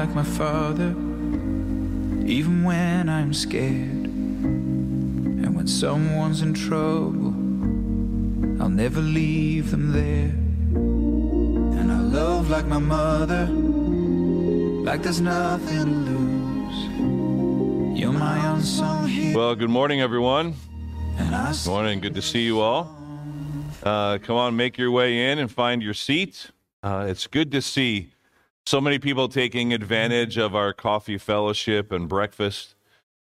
to be strong like my father, even when I'm scared. And when someone's in trouble, I'll never leave them there. And I love like my mother, like there's nothing to lose. You're my unsung hero. Well, good morning, everyone. Good morning. Good to see you all. Uh, come on, make your way in and find your seat. Uh, it's good to see so many people taking advantage of our coffee fellowship and breakfast.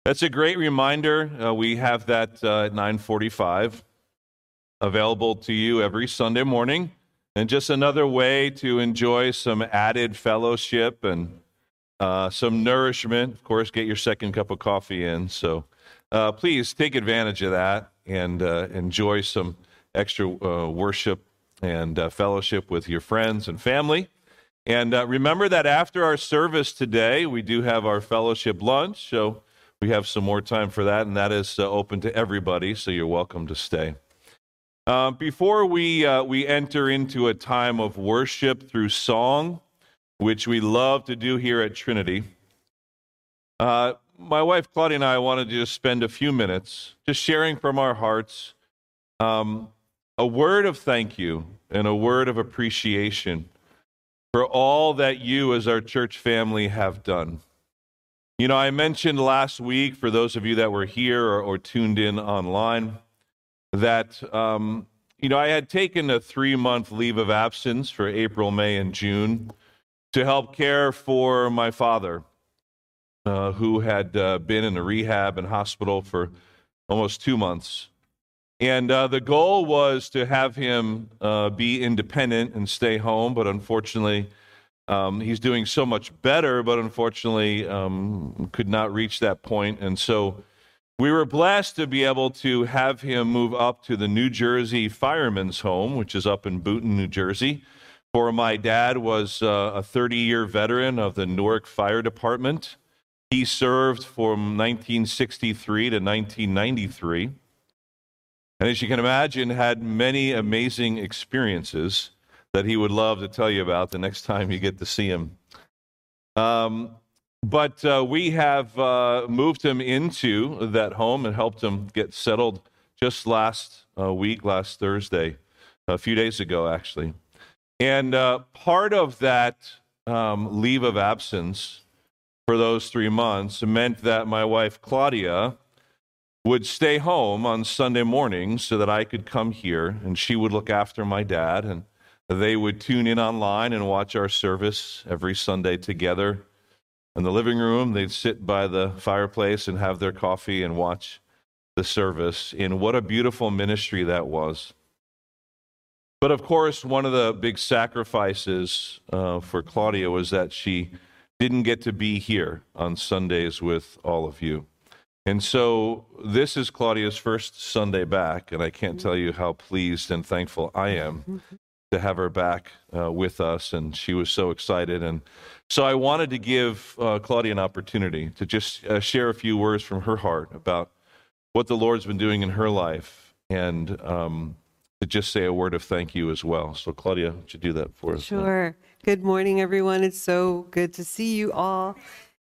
That's a great reminder. Uh, we have that uh, at 9:45 available to you every Sunday morning, and just another way to enjoy some added fellowship and uh, some nourishment. Of course, get your second cup of coffee in. So uh, please take advantage of that and uh, enjoy some extra uh, worship and fellowship with your friends and family. And uh, remember that after our service today, we do have our fellowship lunch. So we have some more time for that, and that is uh, open to everybody. So you're welcome to stay. Uh, before we uh, we enter into a time of worship through song, which we love to do here at Trinity, uh, my wife Claudia and I wanted to just spend a few minutes just sharing from our hearts um, a word of thank you and a word of appreciation for all that you as our church family have done. You know, I mentioned last week, for those of you that were here or, or tuned in online, that, um, you know, I had taken a three month leave of absence for April, May, and June to help care for my father, uh, who had uh, been in a rehab and hospital for almost two months. And uh, the goal was to have him uh, be independent and stay home, but unfortunately, um, he's doing so much better, but unfortunately, um, could not reach that point. And so we were blessed to be able to have him move up to the New Jersey Firemen's Home, which is up in Boonton, New Jersey. For my dad was uh, a 30 year veteran of the Newark Fire Department. He served from 1963 to 1993. And as you can imagine, had many amazing experiences that he would love to tell you about the next time you get to see him. Um, but uh, we have uh, moved him into that home and helped him get settled just last uh, week, last Thursday, a few days ago, actually. And uh, part of that um, leave of absence for those three months meant that my wife, Claudia, would stay home on Sunday mornings so that I could come here and she would look after my dad and they would tune in online and watch our service every Sunday together in the living room. They'd sit by the fireplace and have their coffee and watch the service. And what a beautiful ministry that was. But of course, one of the big sacrifices uh, for Claudia was that she didn't get to be here on Sundays with all of you. And so this is Claudia's first Sunday back, and I can't tell you how pleased and thankful I am to have her back uh, with us. And she was so excited. And so I wanted to give uh, Claudia an opportunity to just uh, share a few words from her heart about what the Lord's been doing in her life and um, to just say a word of thank you as well. So, Claudia, would you do that for us? Sure. Good morning, everyone. It's so good to see you all.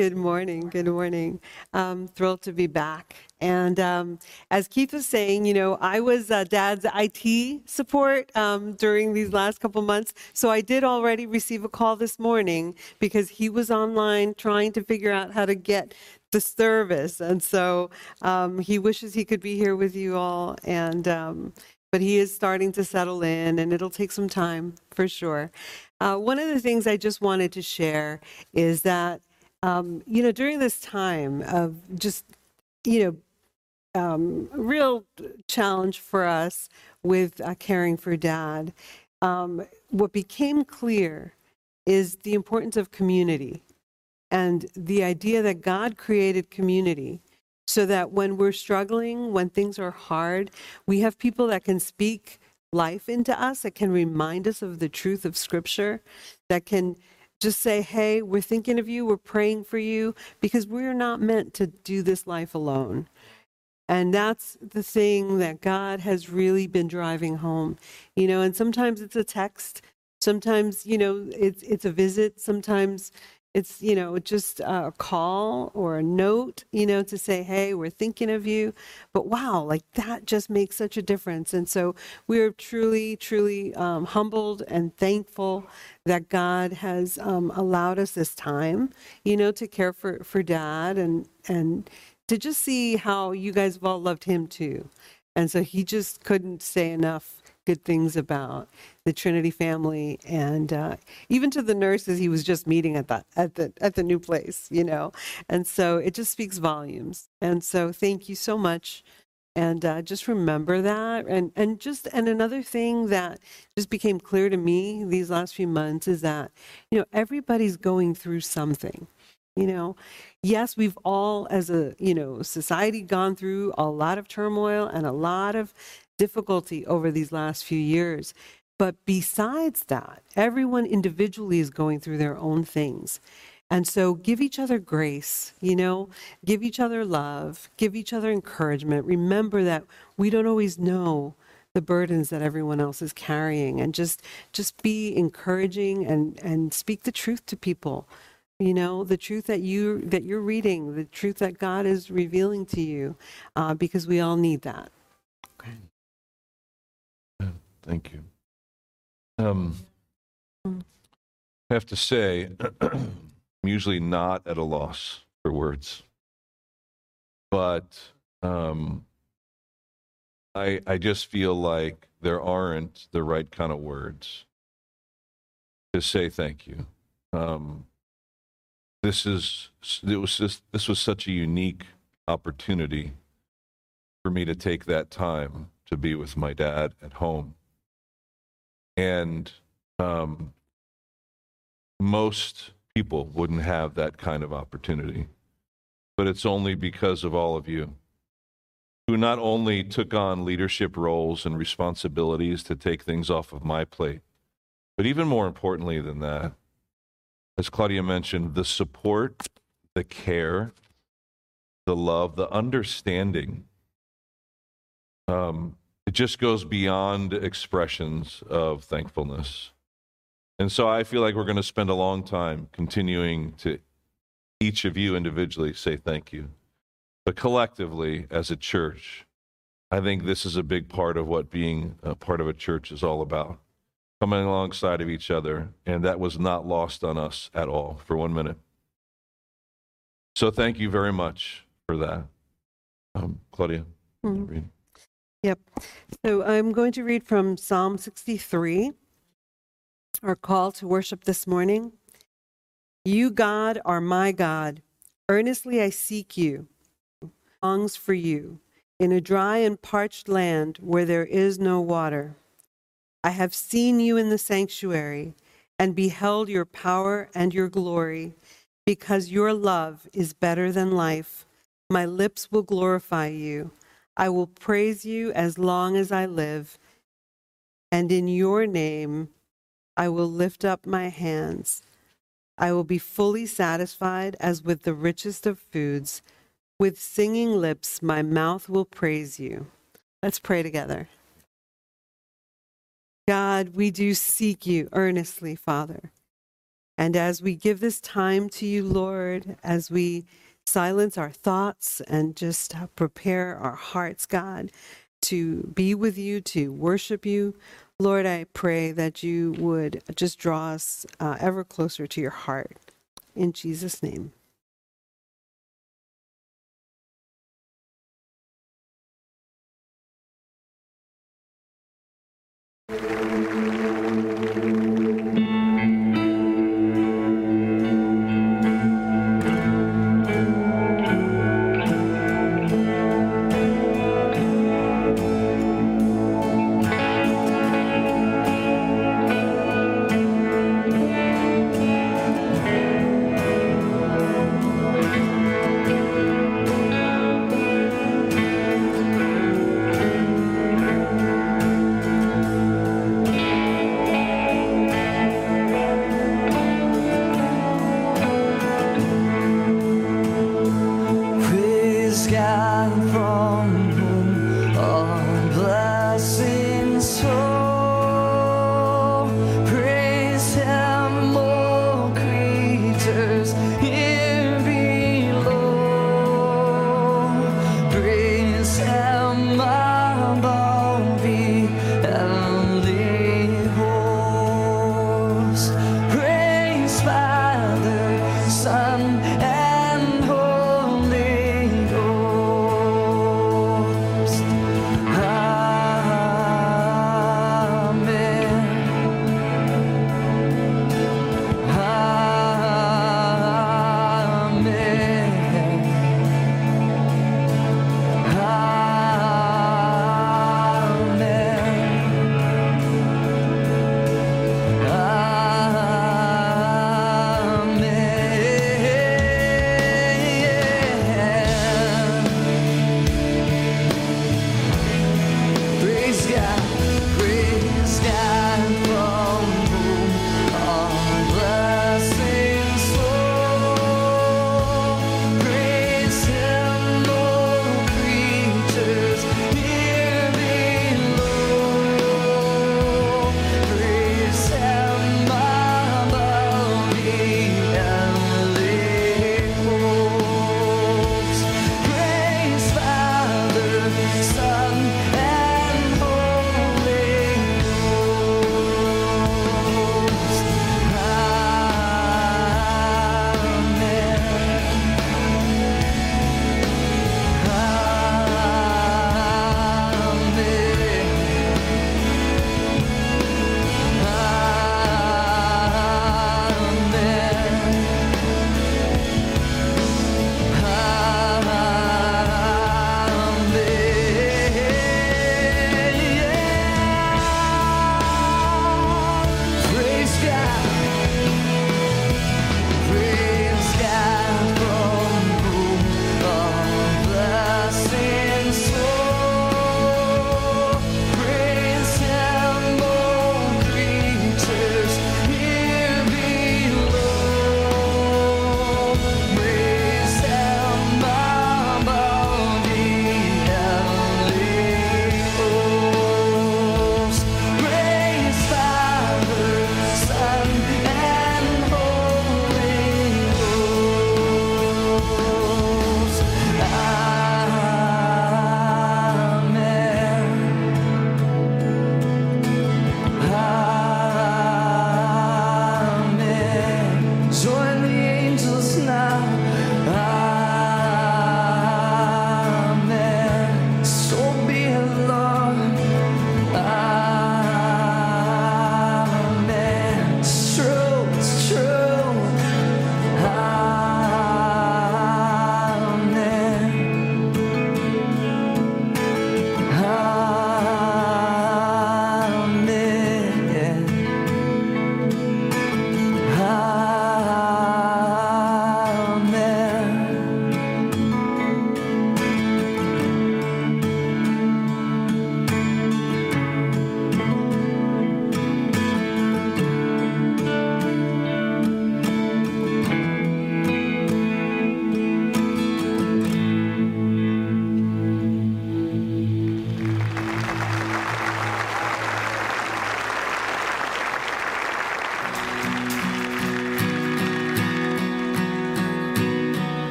Good morning. Good morning. Um, thrilled to be back. And um, as Keith was saying, you know, I was uh, Dad's IT support um, during these last couple months. So I did already receive a call this morning because he was online trying to figure out how to get the service. And so um, he wishes he could be here with you all. And um, but he is starting to settle in, and it'll take some time for sure. Uh, one of the things I just wanted to share is that um, you know, during this time of just, you know, um, real challenge for us with uh, caring for dad, um, what became clear is the importance of community and the idea that God created community so that when we're struggling, when things are hard, we have people that can speak life into us, that can remind us of the truth of Scripture, that can just say, hey, we're thinking of you, we're praying for you, because we're not meant to do this life alone. And that's the thing that God has really been driving home. You know, and sometimes it's a text, Sometimes, you know, it's it's a visit. Sometimes it's, you know, just a call or a note, you know, to say, hey, we're thinking of you. But wow, like that just makes such a difference. And so we're truly, truly um, humbled and thankful that God has um, allowed us this time, you know, to care for, for dad and, and to just see how you guys have all loved him too. And so he just couldn't say enough good things about the Trinity family, and uh, even to the nurses he was just meeting at the at the at the new place, you know. And so it just speaks volumes. And so thank you so much, and uh, just remember that. And and just and another thing that just became clear to me these last few months is that you know everybody's going through something you know yes we've all as a you know society gone through a lot of turmoil and a lot of difficulty over these last few years. But besides that, everyone individually is going through their own things. And so give each other grace, you know, give each other love, give each other encouragement. Remember that we don't always know the burdens that everyone else is carrying. And just just be encouraging and and speak the truth to people. You know the truth that you that you're reading the truth that god is revealing to you uh, because we all need that. Okay. Thank you. Um, I have to say, I'm usually not at a loss for words, but um, I I just feel like there aren't the right kind of words to say thank you. Um, this is it was just, this was such a unique opportunity for me to take that time to be with my dad at home and um, most people wouldn't have that kind of opportunity. But it's only because of all of you who not only took on leadership roles and responsibilities to take things off of my plate, but even more importantly than that, as Claudia mentioned, the support, the care, the love, the understanding um, it just goes beyond expressions of thankfulness. And so I feel like we're going to spend a long time continuing to each of you individually say thank you. But collectively, as a church, I think this is a big part of what being a part of a church is all about coming alongside of each other. And that was not lost on us at all for one minute. So thank you very much for that. Um, Claudia. Mm-hmm. Yep. So I'm going to read from Psalm 63, our call to worship this morning. You, God, are my God. Earnestly I seek you. Longs for you in a dry and parched land where there is no water. I have seen you in the sanctuary and beheld your power and your glory, because your love is better than life. My lips will glorify you. I will praise you as long as I live, and in your name I will lift up my hands. I will be fully satisfied as with the richest of foods. With singing lips, my mouth will praise you. Let's pray together. God, we do seek you earnestly, Father. And as we give this time to you, Lord, as we silence our thoughts and just uh, prepare our hearts, God, to be with you, to worship you. Lord, I pray that you would just draw us uh, ever closer to your heart. In Jesus' name.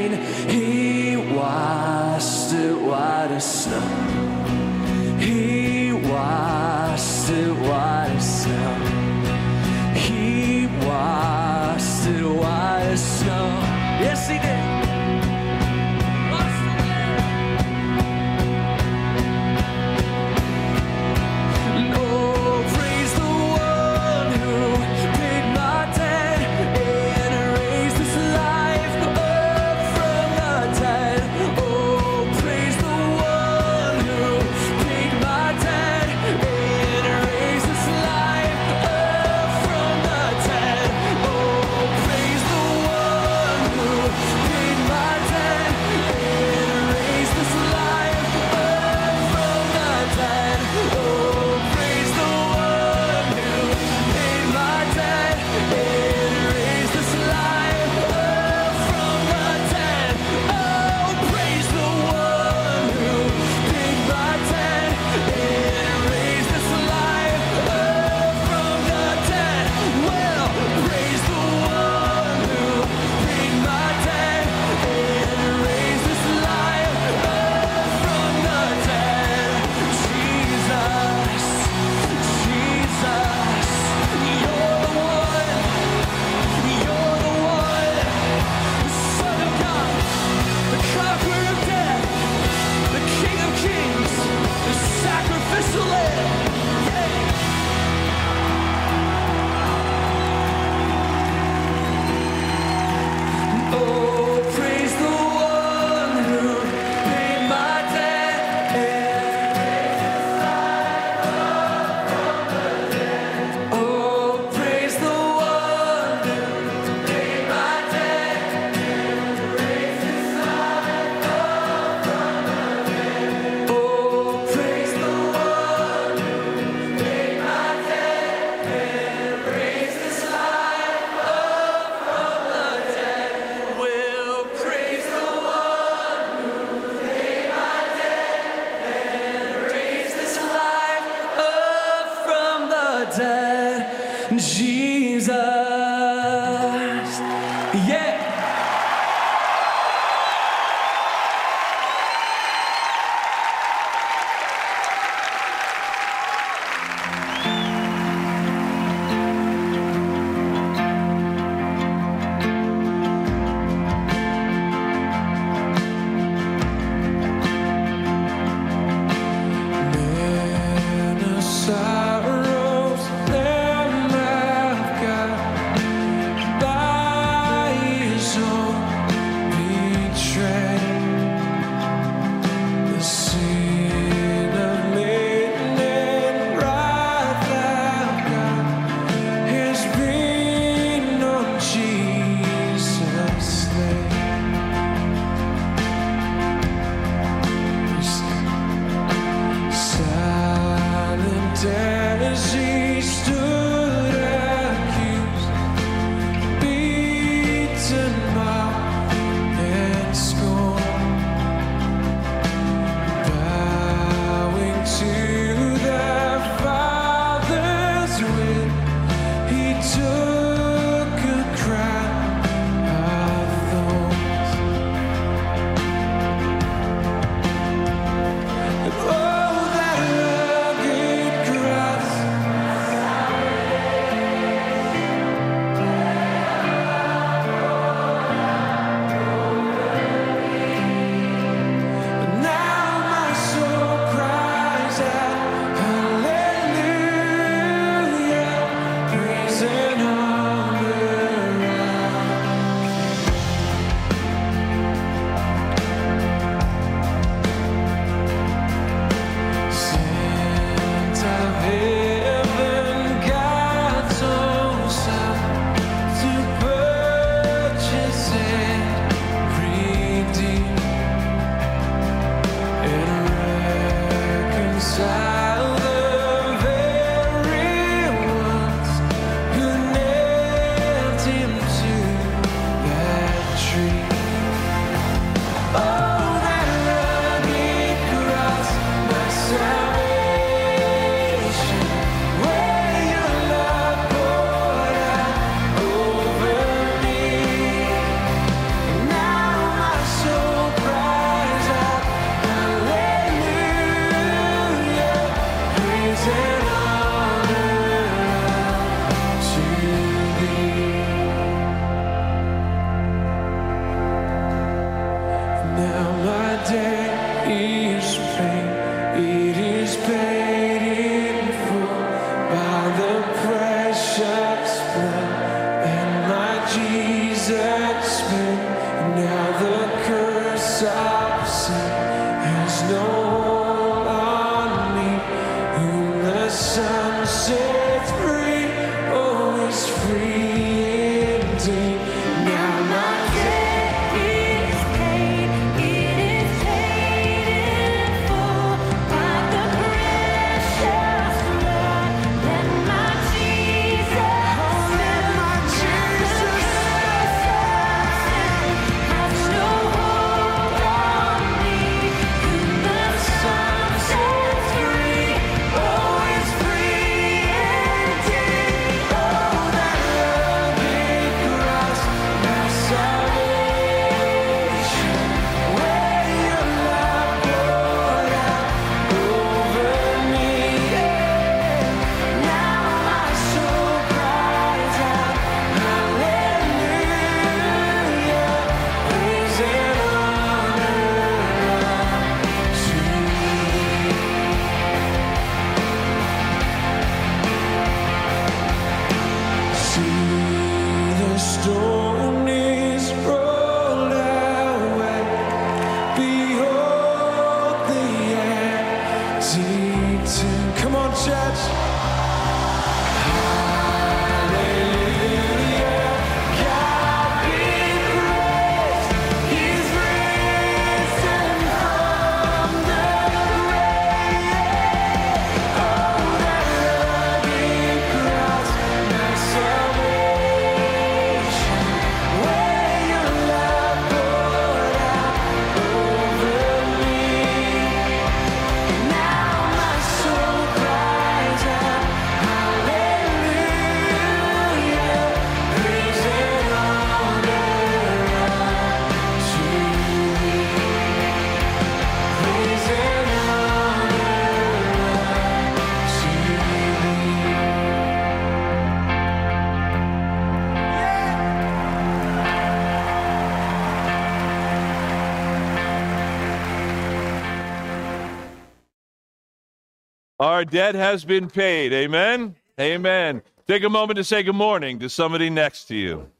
rain. He washed it white as snow. He washed it white as snow. He washed. our debt has been paid. Amen? Amen. Take a moment to say good morning to somebody next to you.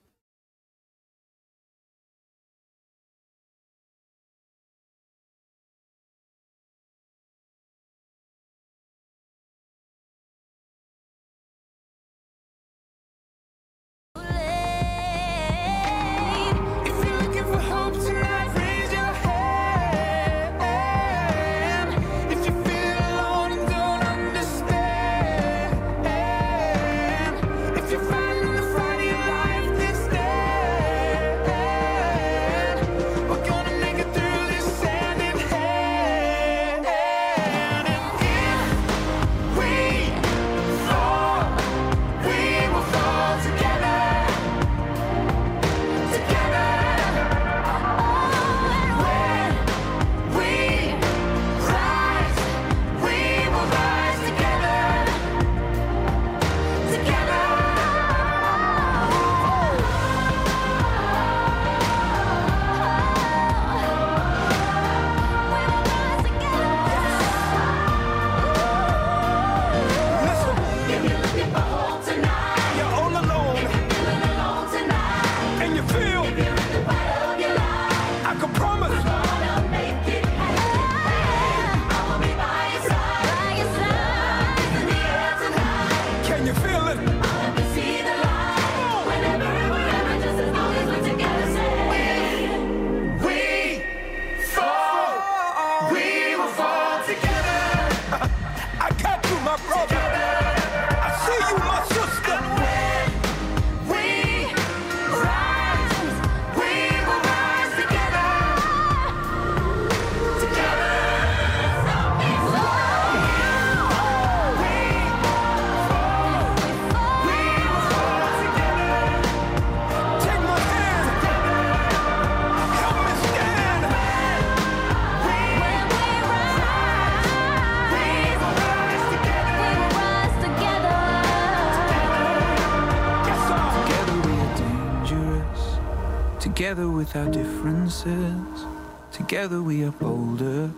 Together we are bolder,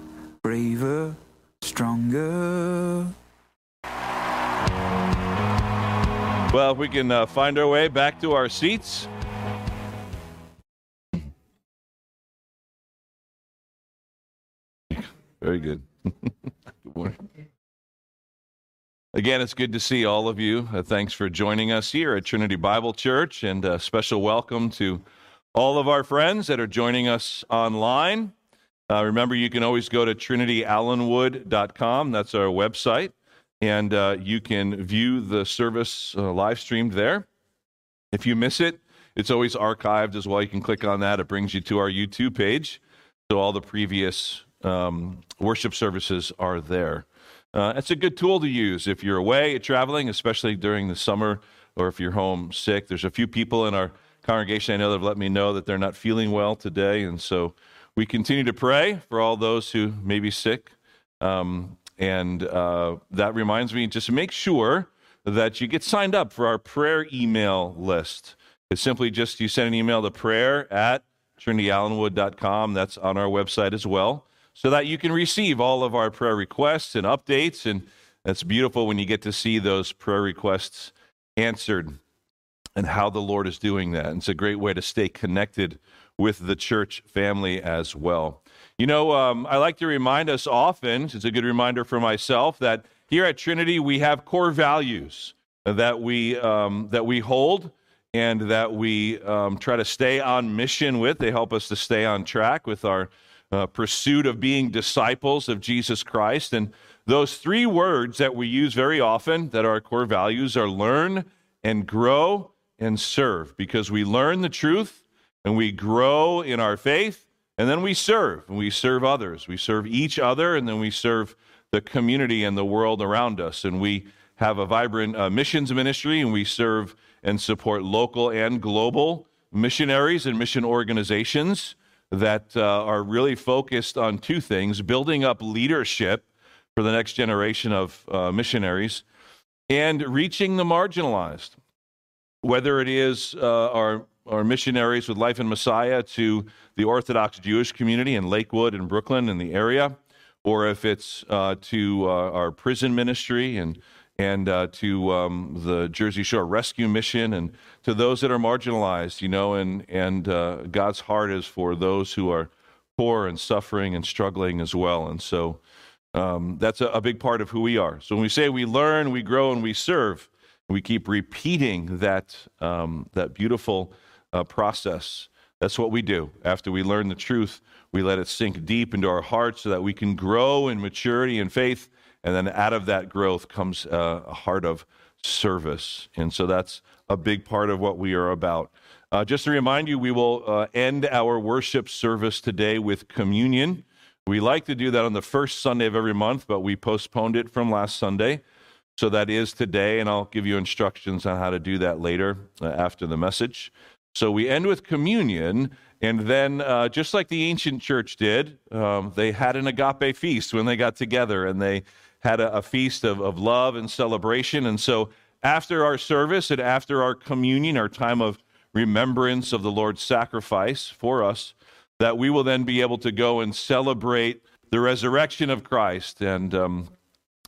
braver, stronger. Well, if we can uh, find our way back to our seats. Very good. good morning. Again, it's good to see all of you. Uh, thanks for joining us here at Trinity Bible Church, and a special welcome to all of our friends that are joining us online. Uh, remember, you can always go to trinityallenwood.com. That's our website, and uh, you can view the service uh, live streamed there. If you miss it, it's always archived as well. You can click on that, it brings you to our YouTube page. So all the previous um, worship services are there. Uh, it's a good tool to use if you're away traveling, especially during the summer or if you're home sick. There's a few people in our congregation I know that have let me know that they're not feeling well today. And so we continue to pray for all those who may be sick. Um, and uh, that reminds me just make sure that you get signed up for our prayer email list. It's simply just you send an email to prayer at trinityallenwood.com. That's on our website as well so that you can receive all of our prayer requests and updates. And it's beautiful when you get to see those prayer requests answered and how the Lord is doing that. And it's a great way to stay connected with the church family as well. You know, um, I like to remind us often, it's a good reminder for myself, that here at Trinity we have core values that we, um, that we hold and that we um, try to stay on mission with. They help us to stay on track with our uh, pursuit of being disciples of Jesus Christ. And those three words that we use very often that are our core values are learn and grow and serve because we learn the truth and we grow in our faith and then we serve and we serve others. We serve each other and then we serve the community and the world around us. And we have a vibrant uh, missions ministry and we serve and support local and global missionaries and mission organizations that uh, are really focused on two things building up leadership for the next generation of uh, missionaries and reaching the marginalized. Whether it is uh, our, our missionaries with Life in Messiah to the Orthodox Jewish community in Lakewood and Brooklyn in the area, or if it's uh, to uh, our prison ministry and and uh, to um, the Jersey Shore Rescue Mission, and to those that are marginalized, you know, and and uh, God's heart is for those who are poor and suffering and struggling as well, and so um, that's a, a, big part of who we are. So when we say we learn, we grow, and we serve, we keep repeating that um, that beautiful uh, process. That's what we do. After we learn the truth, we let it sink deep into our hearts so that we can grow in maturity and faith and then out of that growth comes uh, a heart of service. And so that's a big part of what we are about. Uh, just to remind you, we will uh, end our worship service today with communion. We like to do that on the first Sunday of every month, but we postponed it from last Sunday. So that is today, and I'll give you instructions on how to do that later uh, after the message. So we end with communion, and then, uh, just like the ancient church did, um, they had an agape feast when they got together, and they had a, a feast of, of love and celebration. And so, after our service and after our communion, our time of remembrance of the Lord's sacrifice for us, that we will then be able to go and celebrate the resurrection of Christ and um,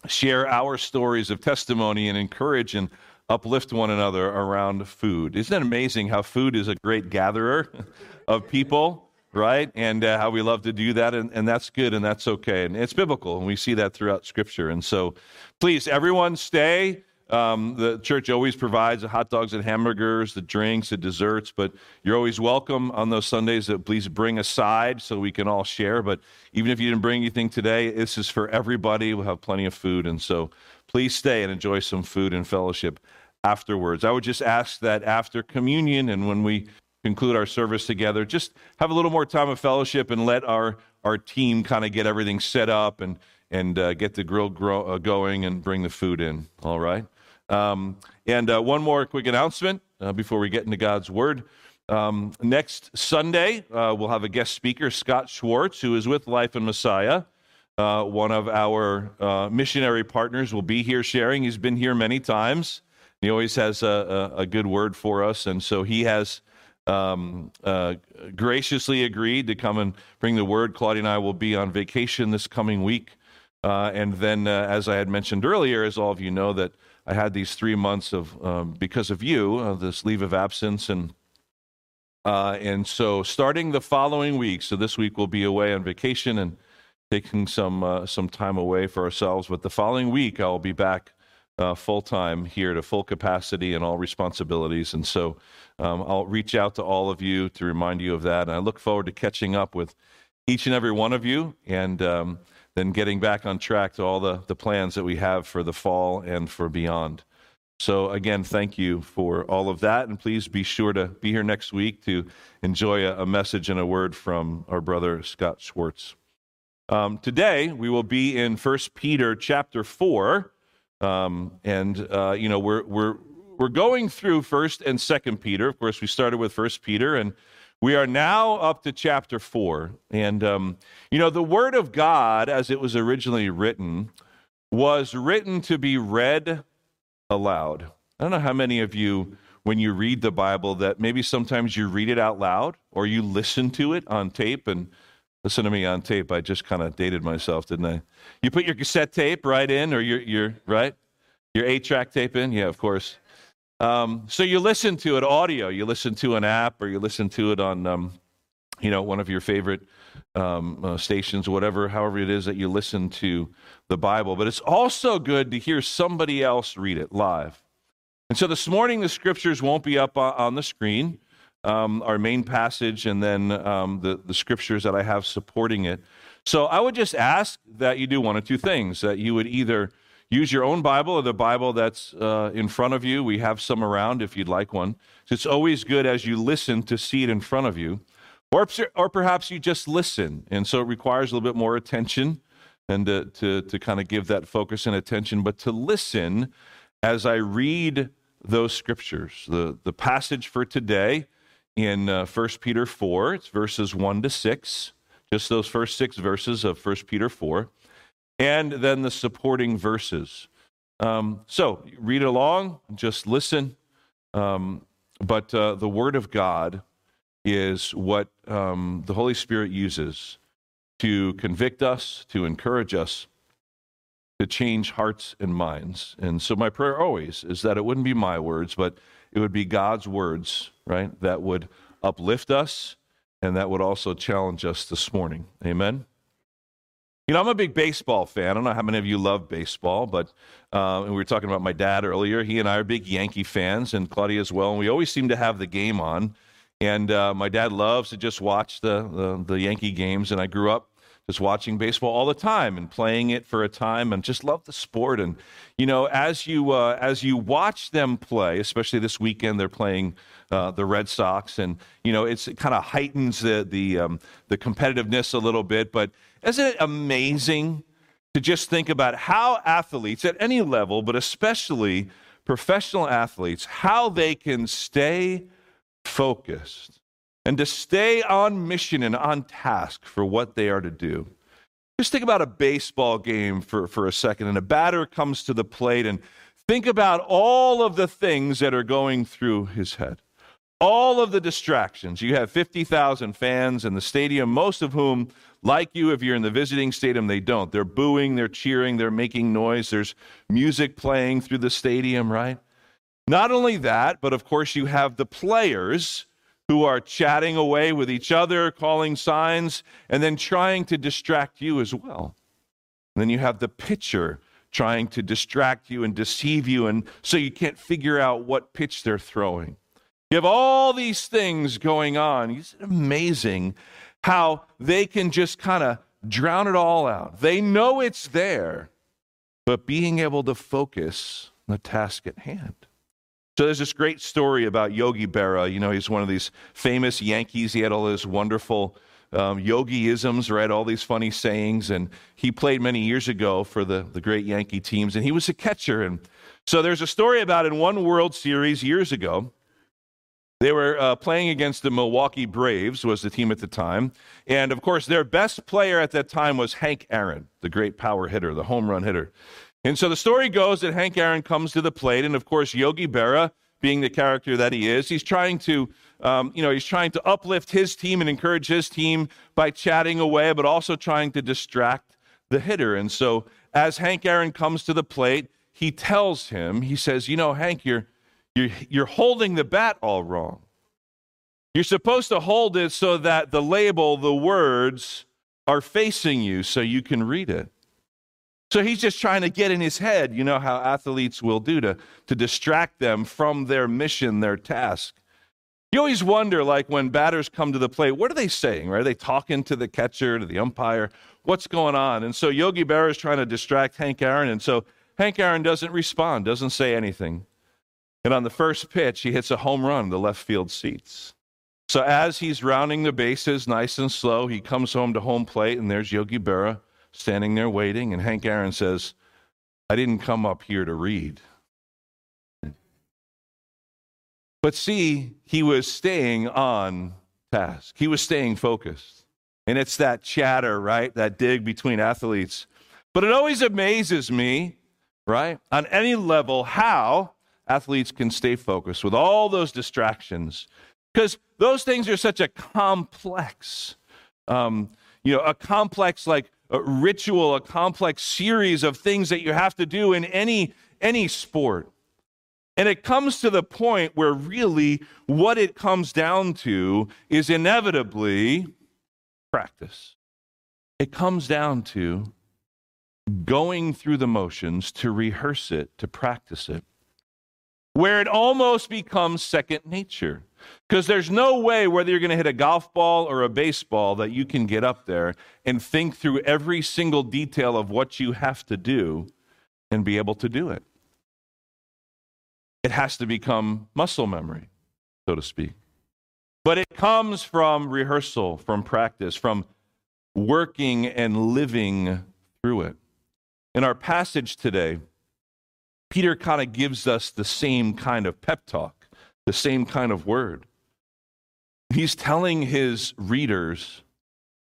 share our stories of testimony and encourage and uplift one another around food. Isn't it amazing how food is a great gatherer of people? right? And uh, how we love to do that, and, and that's good and that's okay. And it's biblical, and we see that throughout Scripture. And so, please, everyone, stay. Um, the church always provides the hot dogs and hamburgers, the drinks, the desserts, but you're always welcome on those Sundays. That please bring a side so we can all share. But even if you didn't bring anything today, this is for everybody. We'll have plenty of food, and so please stay and enjoy some food and fellowship afterwards. I would just ask that after communion and when we conclude our service together. Just have a little more time of fellowship and let our, our team kind of get everything set up and, and uh, get the grill grow, uh, going and bring the food in. All right. Um, and uh, one more quick announcement uh, before we get into God's Word. Um, next Sunday, uh, we'll have a guest speaker, Scott Schwartz, who is with Life in Messiah. Uh, one of our missionary partners will be here sharing. He's been here many times. He always has a, a, a good word for us. And so he has um, uh, graciously agreed to come and bring the word. Claudia and I will be on vacation this coming week. Uh, and then, uh, as I had mentioned earlier, as all of you know, that I had these three months of, um, because of you, uh, this leave of absence. And, uh, and so, starting the following week, so this week we'll be away on vacation and taking some, uh, some time away for ourselves. But the following week, I'll be back uh, full time here to full capacity and all responsibilities. And so, um, I'll reach out to all of you to remind you of that. And I look forward to catching up with each and every one of you and um, then getting back on track to all the, the plans that we have for the fall and for beyond. So, again, thank you for all of that. And please be sure to be here next week to enjoy a, a message and a word from our brother Scott Schwartz. Um, today, we will be in 1 Peter chapter 4. Um, and, uh, you know, we're, we're, we're going through 1st and 2nd Peter. Of course, we started with 1st Peter. And we are now up to chapter four. And, um, you know, the Word of God, as it was originally written, was written to be read aloud. I don't know how many of you, when you read the Bible, that maybe sometimes you read it out loud or you listen to it on tape. And listen to me on tape. I just kind of dated myself, didn't I? You put your cassette tape right in, or your, your right? Your eight track tape in? Yeah, of course. Um, so you listen to it audio, you listen to an app, or you listen to it on, um, you know, one of your favorite um, uh, stations, whatever, however it is that you listen to the Bible. But it's also good to hear somebody else read it live. And so this morning, the scriptures won't be up on, the screen. Um, our main passage, and then um, the the scriptures that I have supporting it. So I would just ask that you do one of two things: that you would either use your own Bible or the Bible that's uh, in front of you. We have some around if you'd like one. It's always good as you listen to see it in front of you. Or, or perhaps you just listen. And so it requires a little bit more attention and to, to, to kind of give that focus and attention, but to listen as I read those scriptures. The, the passage for today in uh, 1 Peter 4, it's verses 1 to 6, just those first six verses of 1 Peter 4 and then the supporting verses. Um, so read along, just listen. Um, but uh, the Word of God is what um, the Holy Spirit uses to convict us, to encourage us, to change hearts and minds. And so my prayer always is that it wouldn't be my words, but it would be God's words, right, that would uplift us and that would also challenge us this morning. Amen. You know, I'm a big baseball fan. I don't know how many of you love baseball, but uh, we were talking about my dad earlier. He and I are big Yankee fans, and Claudia as well. And we always seem to have the game on. And uh, my dad loves to just watch the, the, the Yankee games. And I grew up just watching baseball all the time and playing it for a time, and just love the sport. And you know, as you uh, as you watch them play, especially this weekend, they're playing uh, the Red Sox, and you know, it's, it kind of heightens the the um, the competitiveness a little bit, but isn't it amazing to just think about how athletes at any level, but especially professional athletes, how they can stay focused and to stay on mission and on task for what they are to do? Just think about a baseball game for, for a second, and a batter comes to the plate, and think about all of the things that are going through his head all of the distractions. You have 50,000 fans in the stadium, most of whom, like you, if you're in the visiting stadium, they don't. They're booing, they're cheering, they're making noise. There's music playing through the stadium, right? Not only that, but of course, you have the players who are chatting away with each other, calling signs, and then trying to distract you as well. And then you have the pitcher trying to distract you and deceive you, and so you can't figure out what pitch they're throwing. You have all these things going on. It's amazing how they can just kind of drown it all out. They know it's there, but being able to focus on the task at hand. So there's this great story about Yogi Berra. You know, he's one of these famous Yankees. He had all his wonderful um, yogiisms, right? All these funny sayings. And he played many years ago for the, the great Yankee teams, and he was a catcher. And so there's a story about in one World Series years ago, they were uh, playing against the Milwaukee Braves, was the team at the time. And of course, their best player at that time was Hank Aaron, the great power hitter, the home run hitter. And so the story goes that Hank Aaron comes to the plate, and of course, Yogi Berra being the character that he is. He's trying to, um, you know, he's trying to uplift his team and encourage his team by chatting away, but also trying to distract the hitter. And so as Hank Aaron comes to the plate, he tells him, he says, you know, Hank, you're, you're, you're holding the bat all wrong. You're supposed to hold it so that the label, the words, are facing you so you can read it. So he's just trying to get in his head, you know how athletes will do to, to distract them from their mission, their task. You always wonder, like when batters come to the plate, what are they saying? Right? Are they talking to the catcher, to the umpire? What's going on? And so Yogi Berra is trying to distract Hank Aaron, and so Hank Aaron doesn't respond, doesn't say anything. And on the first pitch, he hits a home run the left field seats. So as he's rounding the bases nice and slow, he comes home to home plate, and there's Yogi Berra standing there waiting. And Hank Aaron says, I didn't come up here to read. But see, he was staying on task, he was staying focused. And it's that chatter, right? That dig between athletes. But it always amazes me, right? On any level, how athletes can stay focused with all those distractions. Because those things are such a complex, um, you know, a complex like a ritual, a complex series of things that you have to do in any any sport. And it comes to the point where really what it comes down to is inevitably practice. It comes down to going through the motions to rehearse it, to practice it, where it almost becomes second nature. Because there's no way, whether you're going to hit a golf ball or a baseball, that you can get up there and think through every single detail of what you have to do and be able to do it. It has to become muscle memory, so to speak. But it comes from rehearsal, from practice, from working and living through it. In our passage today, Peter kind of gives us the same kind of pep talk, the same kind of word. He's telling his readers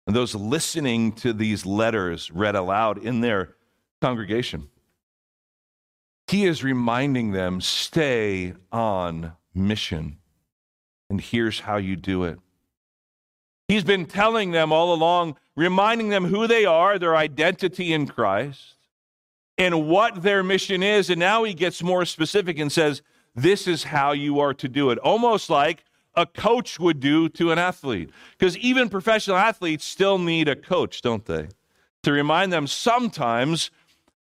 and those listening to these letters read aloud in their congregation, he is reminding them stay on mission. And here's how you do it. He's been telling them all along, reminding them who they are, their identity in Christ, and what their mission is. And now he gets more specific and says, This is how you are to do it. Almost like a coach would do to an athlete. Because even professional athletes still need a coach, don't they? To remind them sometimes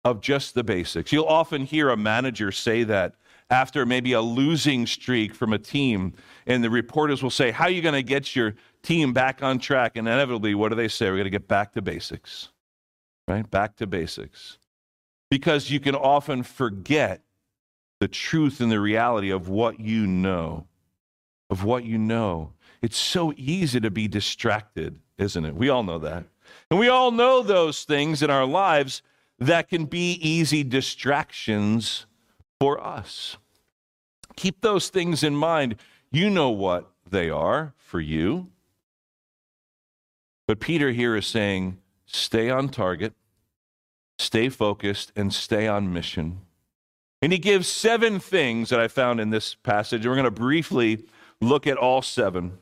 of just the basics. You'll often hear a manager say that after maybe a losing streak from a team, and the reporters will say, How are you going to get your team back on track? And inevitably, what do they say? We're going to get back to basics, right? Back to basics. Because you can often forget the truth and the reality of what you know. Of what you know. It's so easy to be distracted, isn't it? We all know that. And we all know those things in our lives that can be easy distractions for us. Keep those things in mind. You know what they are for you. But Peter here is saying, stay on target, stay focused, and stay on mission. And he gives seven things that I found in this passage. We're going to briefly look at all seven.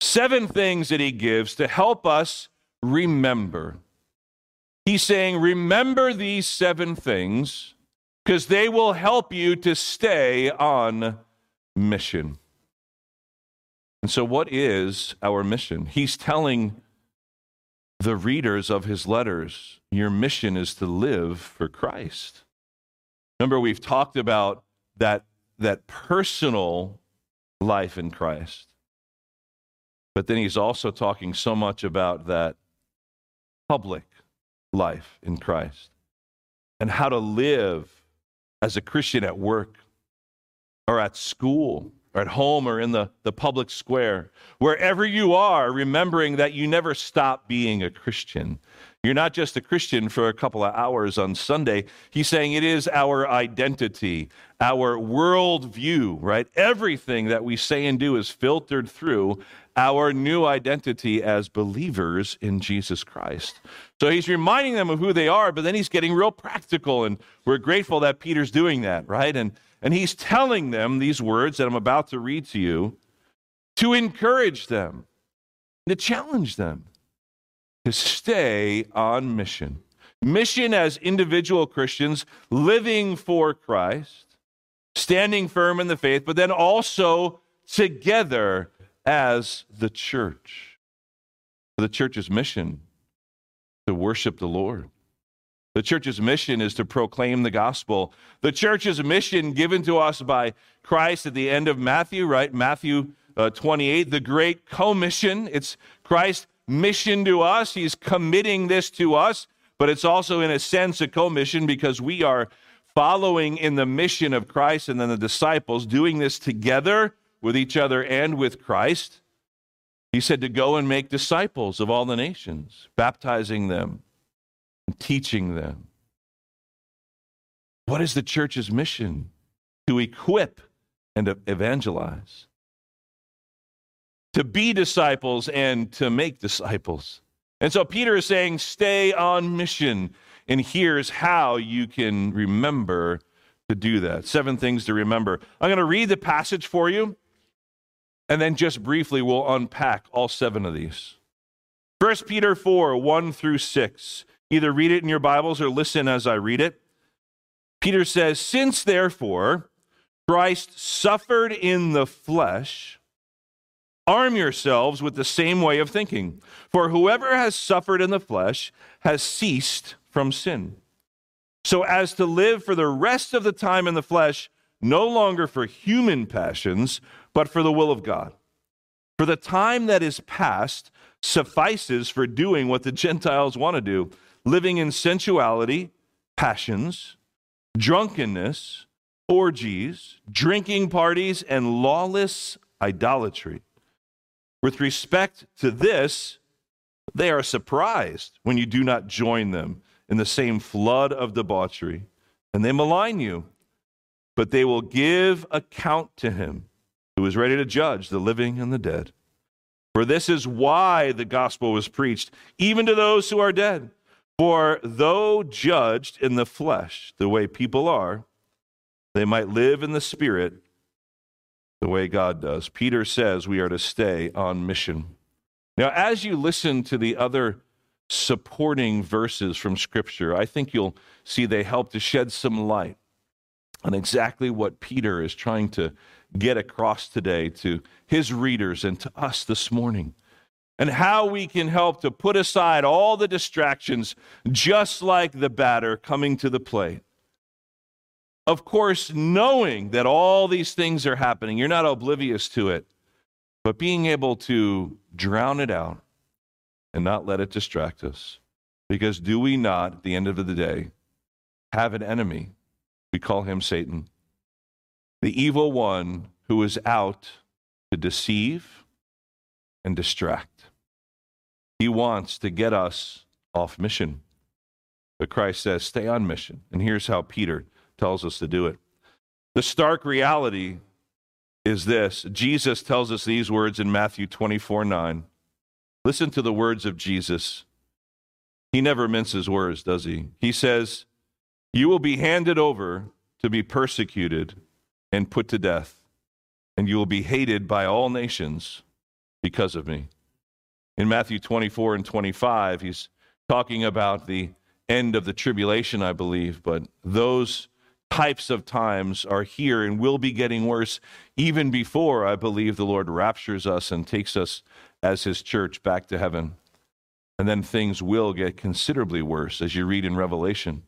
Seven things that he gives to help us remember. He's saying, remember these seven things because they will help you to stay on mission. And so, what is our mission? He's telling the readers of his letters, your mission is to live for Christ. Remember, we've talked about that, that personal life in Christ. But then he's also talking so much about that public life in Christ and how to live as a Christian at work or at school or at home or in the, the public square. Wherever you are, remembering that you never stop being a Christian. You're not just a Christian for a couple of hours on Sunday. He's saying it is our identity, our worldview, right? Everything that we say and do is filtered through our new identity as believers in Jesus Christ. So he's reminding them of who they are, but then he's getting real practical, and we're grateful that Peter's doing that, right? And, and he's telling them these words that I'm about to read to you to encourage them, to challenge them to stay on mission. Mission as individual Christians living for Christ, standing firm in the faith, but then also together as the church. The church's mission to worship the Lord. The church's mission is to proclaim the gospel. The church's mission given to us by Christ at the end of Matthew, right? Matthew uh, 28, the great commission. It's Christ's mission to us. He's committing this to us, but it's also, in a sense, a commission because we are following in the mission of Christ and then the disciples, doing this together with each other and with Christ. He said to go and make disciples of all the nations, baptizing them teaching them. What is the church's mission? To equip and evangelize to be disciples and to make disciples. And so Peter is saying, stay on mission. And here's how you can remember to do that. Seven things to remember. I'm going to read the passage for you, and then just briefly we'll unpack all seven of these. 1 Peter 4 1 through 6. Either read it in your Bibles or listen as I read it. Peter says, Since therefore Christ suffered in the flesh, Arm yourselves with the same way of thinking. For whoever has suffered in the flesh has ceased from sin, so as to live for the rest of the time in the flesh, no longer for human passions, but for the will of God. For the time that is past suffices for doing what the Gentiles want to do, living in sensuality, passions, drunkenness, orgies, drinking parties, and lawless idolatry. With respect to this, they are surprised when you do not join them in the same flood of debauchery, and they malign you. But they will give account to him who is ready to judge the living and the dead. For this is why the gospel was preached, even to those who are dead. For though judged in the flesh, the way people are, they might live in the spirit the way God does. Peter says we are to stay on mission. Now, as you listen to the other supporting verses from Scripture, I think you'll see they help to shed some light on exactly what Peter is trying to get across today to his readers and to us this morning. And how we can help to put aside all the distractions, just like the batter coming to the plate, of course, knowing that all these things are happening, you're not oblivious to it, but being able to drown it out and not let it distract us. Because do we not, at the end of the day, have an enemy? We call him Satan, the evil one who is out to deceive and distract. He wants to get us off mission. But Christ says, stay on mission. And here's how Peter tells us to do it. The stark reality is this Jesus tells us these words in Matthew 24 9. Listen to the words of Jesus. He never minces words, does he? He says, You will be handed over to be persecuted and put to death, and you will be hated by all nations because of me. In Matthew 24 and 25, he's talking about the end of the tribulation, I believe, but those types of times are here and will be getting worse even before I believe the Lord raptures us and takes us as his church back to heaven. And then things will get considerably worse as you read in Revelation.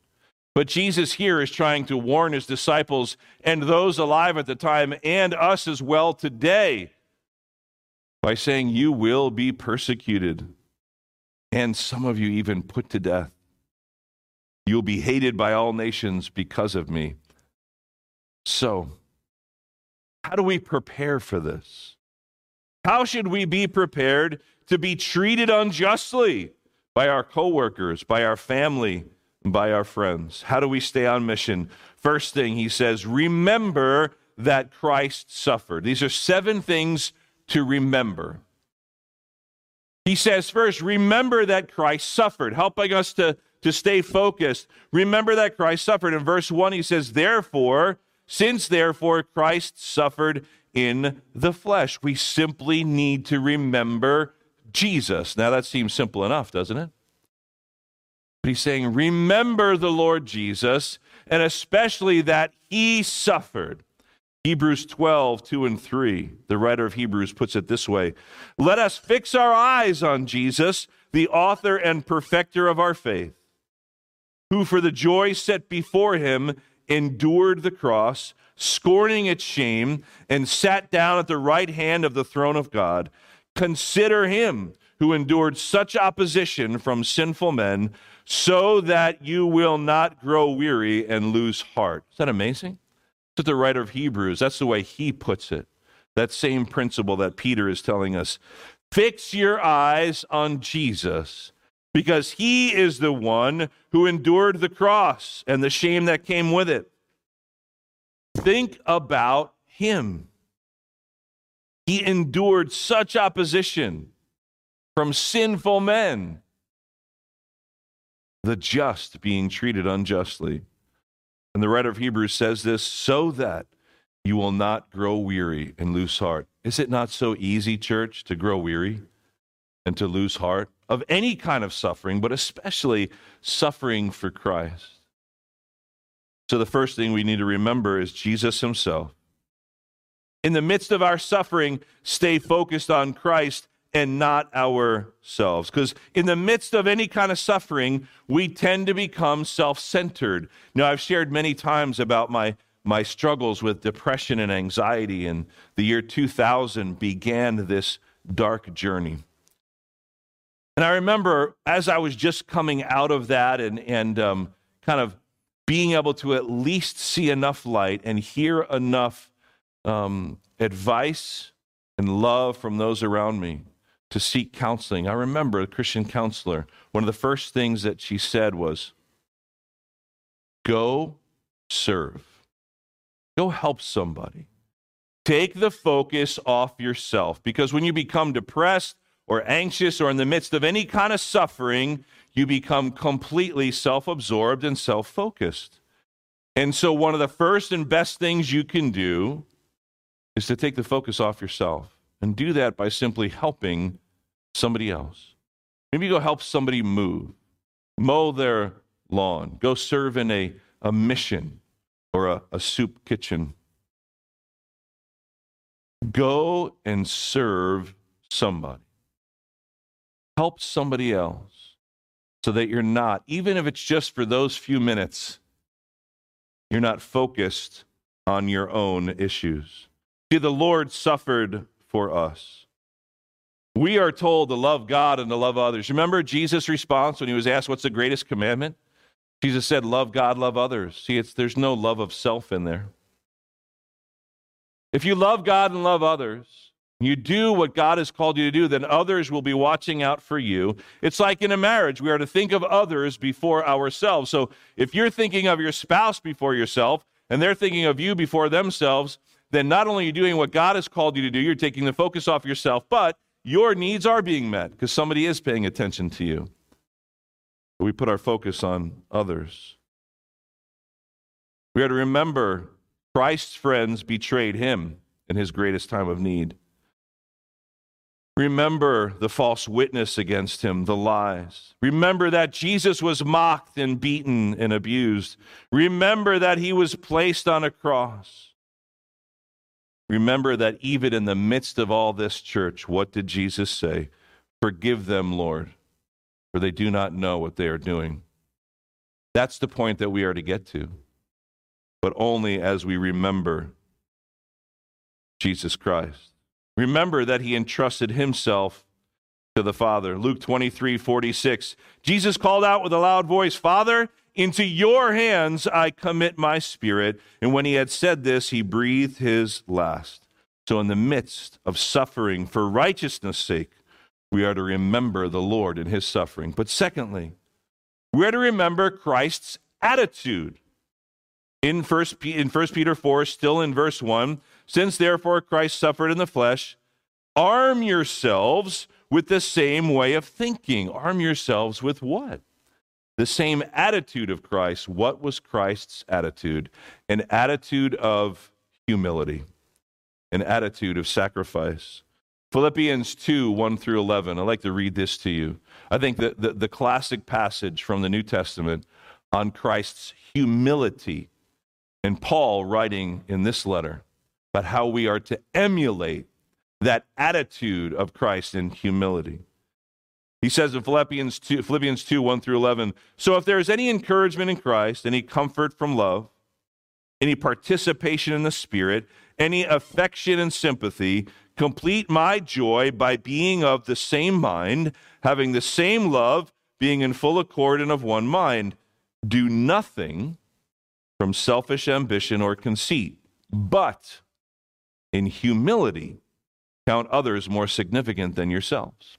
But Jesus here is trying to warn his disciples and those alive at the time and us as well today by saying, You will be persecuted, and some of you even put to death. You'll be hated by all nations because of me. So, how do we prepare for this? How should we be prepared to be treated unjustly by our coworkers, by our family, by our friends. How do we stay on mission? First thing he says, remember that Christ suffered. These are seven things to remember. He says, first, remember that Christ suffered, helping us to, to stay focused. Remember that Christ suffered. In verse 1, he says, Therefore, since therefore Christ suffered in the flesh, we simply need to remember Jesus. Now, that seems simple enough, doesn't it? But he's saying, Remember the Lord Jesus, and especially that he suffered. Hebrews 12, 2 and 3. The writer of Hebrews puts it this way Let us fix our eyes on Jesus, the author and perfecter of our faith, who for the joy set before him endured the cross, scorning its shame, and sat down at the right hand of the throne of God. Consider him who endured such opposition from sinful men, so that you will not grow weary and lose heart. Is that amazing? To the writer of Hebrews. That's the way he puts it. That same principle that Peter is telling us. Fix your eyes on Jesus because he is the one who endured the cross and the shame that came with it. Think about him. He endured such opposition from sinful men, the just being treated unjustly. And the writer of Hebrews says this so that you will not grow weary and lose heart. Is it not so easy, church, to grow weary and to lose heart of any kind of suffering, but especially suffering for Christ? So, the first thing we need to remember is Jesus himself. In the midst of our suffering, stay focused on Christ and not ourselves. Because in the midst of any kind of suffering, we tend to become self centered. Now, I've shared many times about my, my struggles with depression and anxiety, and the year 2000 began this dark journey. And I remember as I was just coming out of that and, and um, kind of being able to at least see enough light and hear enough um, advice and love from those around me to seek counseling. I remember a Christian counselor, one of the first things that she said was, Go serve, go help somebody. Take the focus off yourself because when you become depressed or anxious or in the midst of any kind of suffering, you become completely self absorbed and self focused. And so, one of the first and best things you can do is to take the focus off yourself and do that by simply helping somebody else. Maybe go help somebody move, mow their lawn, go serve in a, a mission or a, a soup kitchen. Go and serve somebody. Help somebody else so that you're not, even if it's just for those few minutes, you're not focused on your own issues. See, the Lord suffered for us. We are told to love God and to love others. Remember Jesus' response when he was asked, What's the greatest commandment? Jesus said, Love God, love others. See, it's, there's no love of self in there. If you love God and love others, you do what God has called you to do, then others will be watching out for you. It's like in a marriage, we are to think of others before ourselves. So if you're thinking of your spouse before yourself, and they're thinking of you before themselves, then not only are you doing what God has called you to do, you're taking the focus off yourself, but your needs are being met because somebody is paying attention to you. We put our focus on others. We are to remember Christ's friends betrayed him in his greatest time of need. Remember the false witness against him, the lies. Remember that Jesus was mocked and beaten and abused. Remember that he was placed on a cross. Remember that even in the midst of all this church, what did Jesus say? Forgive them, Lord, for they do not know what they are doing. That's the point that we are to get to, but only as we remember Jesus Christ. Remember that he entrusted himself to the Father. Luke 23 46. Jesus called out with a loud voice, Father, into your hands I commit my spirit. And when he had said this, he breathed his last. So, in the midst of suffering for righteousness' sake, we are to remember the Lord in his suffering. But secondly, we are to remember Christ's attitude. In first, in 1 Peter 4, still in verse 1, since therefore Christ suffered in the flesh, arm yourselves with the same way of thinking. Arm yourselves with what? The same attitude of Christ. What was Christ's attitude? An attitude of humility, an attitude of sacrifice. Philippians 2 1 through 11. I'd like to read this to you. I think that the, the classic passage from the New Testament on Christ's humility, and Paul writing in this letter about how we are to emulate that attitude of Christ in humility. He says in Philippians 2, Philippians 2 1 through 11, So if there is any encouragement in Christ, any comfort from love, any participation in the Spirit, any affection and sympathy, complete my joy by being of the same mind, having the same love, being in full accord and of one mind. Do nothing from selfish ambition or conceit, but in humility count others more significant than yourselves.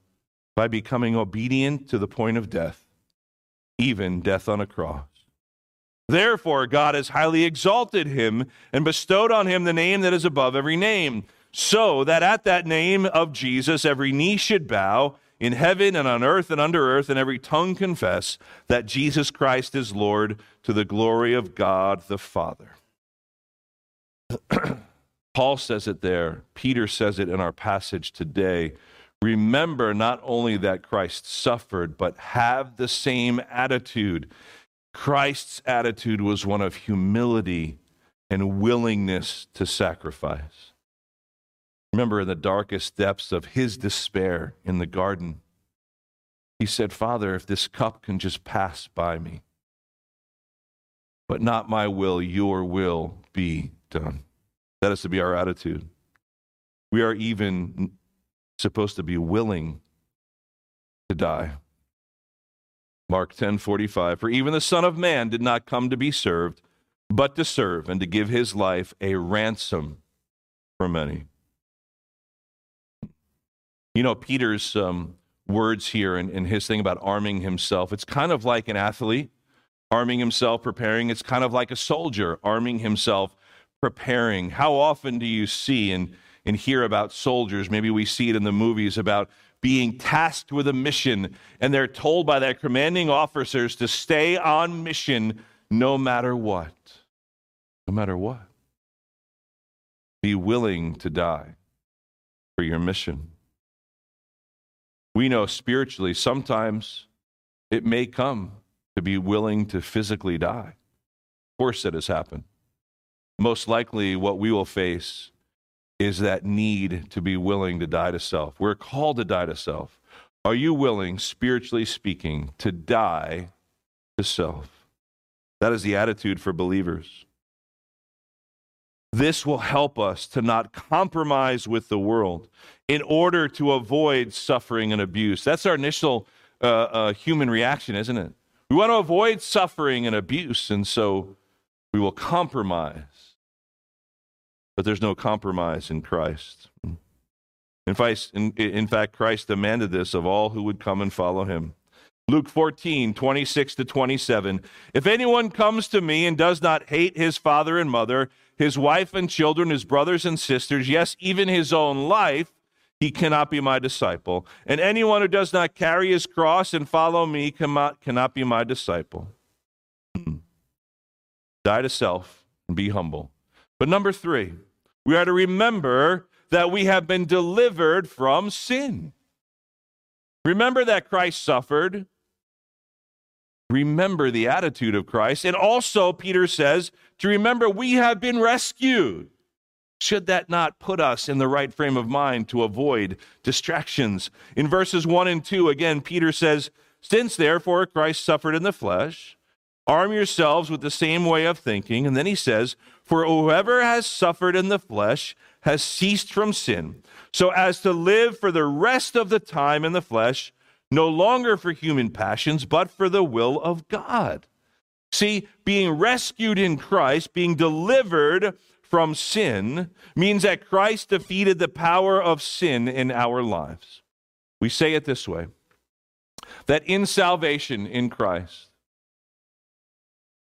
by becoming obedient to the point of death, even death on a cross. Therefore, God has highly exalted him and bestowed on him the name that is above every name, so that at that name of Jesus every knee should bow in heaven and on earth and under earth, and every tongue confess that Jesus Christ is Lord to the glory of God the Father. Paul says it there, Peter says it in our passage today. Remember not only that Christ suffered, but have the same attitude. Christ's attitude was one of humility and willingness to sacrifice. Remember, in the darkest depths of his despair in the garden, he said, Father, if this cup can just pass by me, but not my will, your will be done. That is to be our attitude. We are even supposed to be willing to die. Mark 10:45 For even the son of man did not come to be served but to serve and to give his life a ransom for many. You know Peter's um, words here and, and his thing about arming himself. It's kind of like an athlete arming himself, preparing. It's kind of like a soldier arming himself, preparing. How often do you see and, and hear about soldiers? Maybe we see it in the movies about being tasked with a mission, and they're told by their commanding officers to stay on mission no matter what. No matter what. Be willing to die for your mission. We know spiritually, sometimes it may come to be willing to physically die. Of course, that has happened. Most likely, what we will face is that need to be willing to die to self. We're called to die to self. Are you willing, spiritually speaking, to die to self? That is the attitude for believers. This will help us to not compromise with the world in order to avoid suffering and abuse. That's our initial uh, uh, human reaction, isn't it? We want to avoid suffering and abuse, and so we will compromise. But there's no compromise in Christ. In fact, in, in fact, Christ demanded this of all who would come and follow him. Luke 14, 26 to 27. If anyone comes to me and does not hate his father and mother, his wife and children, his brothers and sisters, yes, even his own life, he cannot be my disciple. And anyone who does not carry his cross and follow me cannot, cannot be my disciple. Hmm. Die to self and be humble. But number three, we are to remember that we have been delivered from sin. Remember that Christ suffered. Remember the attitude of Christ. And also, Peter says, to remember we have been rescued. Should that not put us in the right frame of mind to avoid distractions? In verses 1 and 2, again, Peter says, Since therefore Christ suffered in the flesh, arm yourselves with the same way of thinking. And then he says, For whoever has suffered in the flesh has ceased from sin, so as to live for the rest of the time in the flesh, no longer for human passions, but for the will of God. See, being rescued in Christ, being delivered from sin, means that Christ defeated the power of sin in our lives. We say it this way that in salvation in Christ,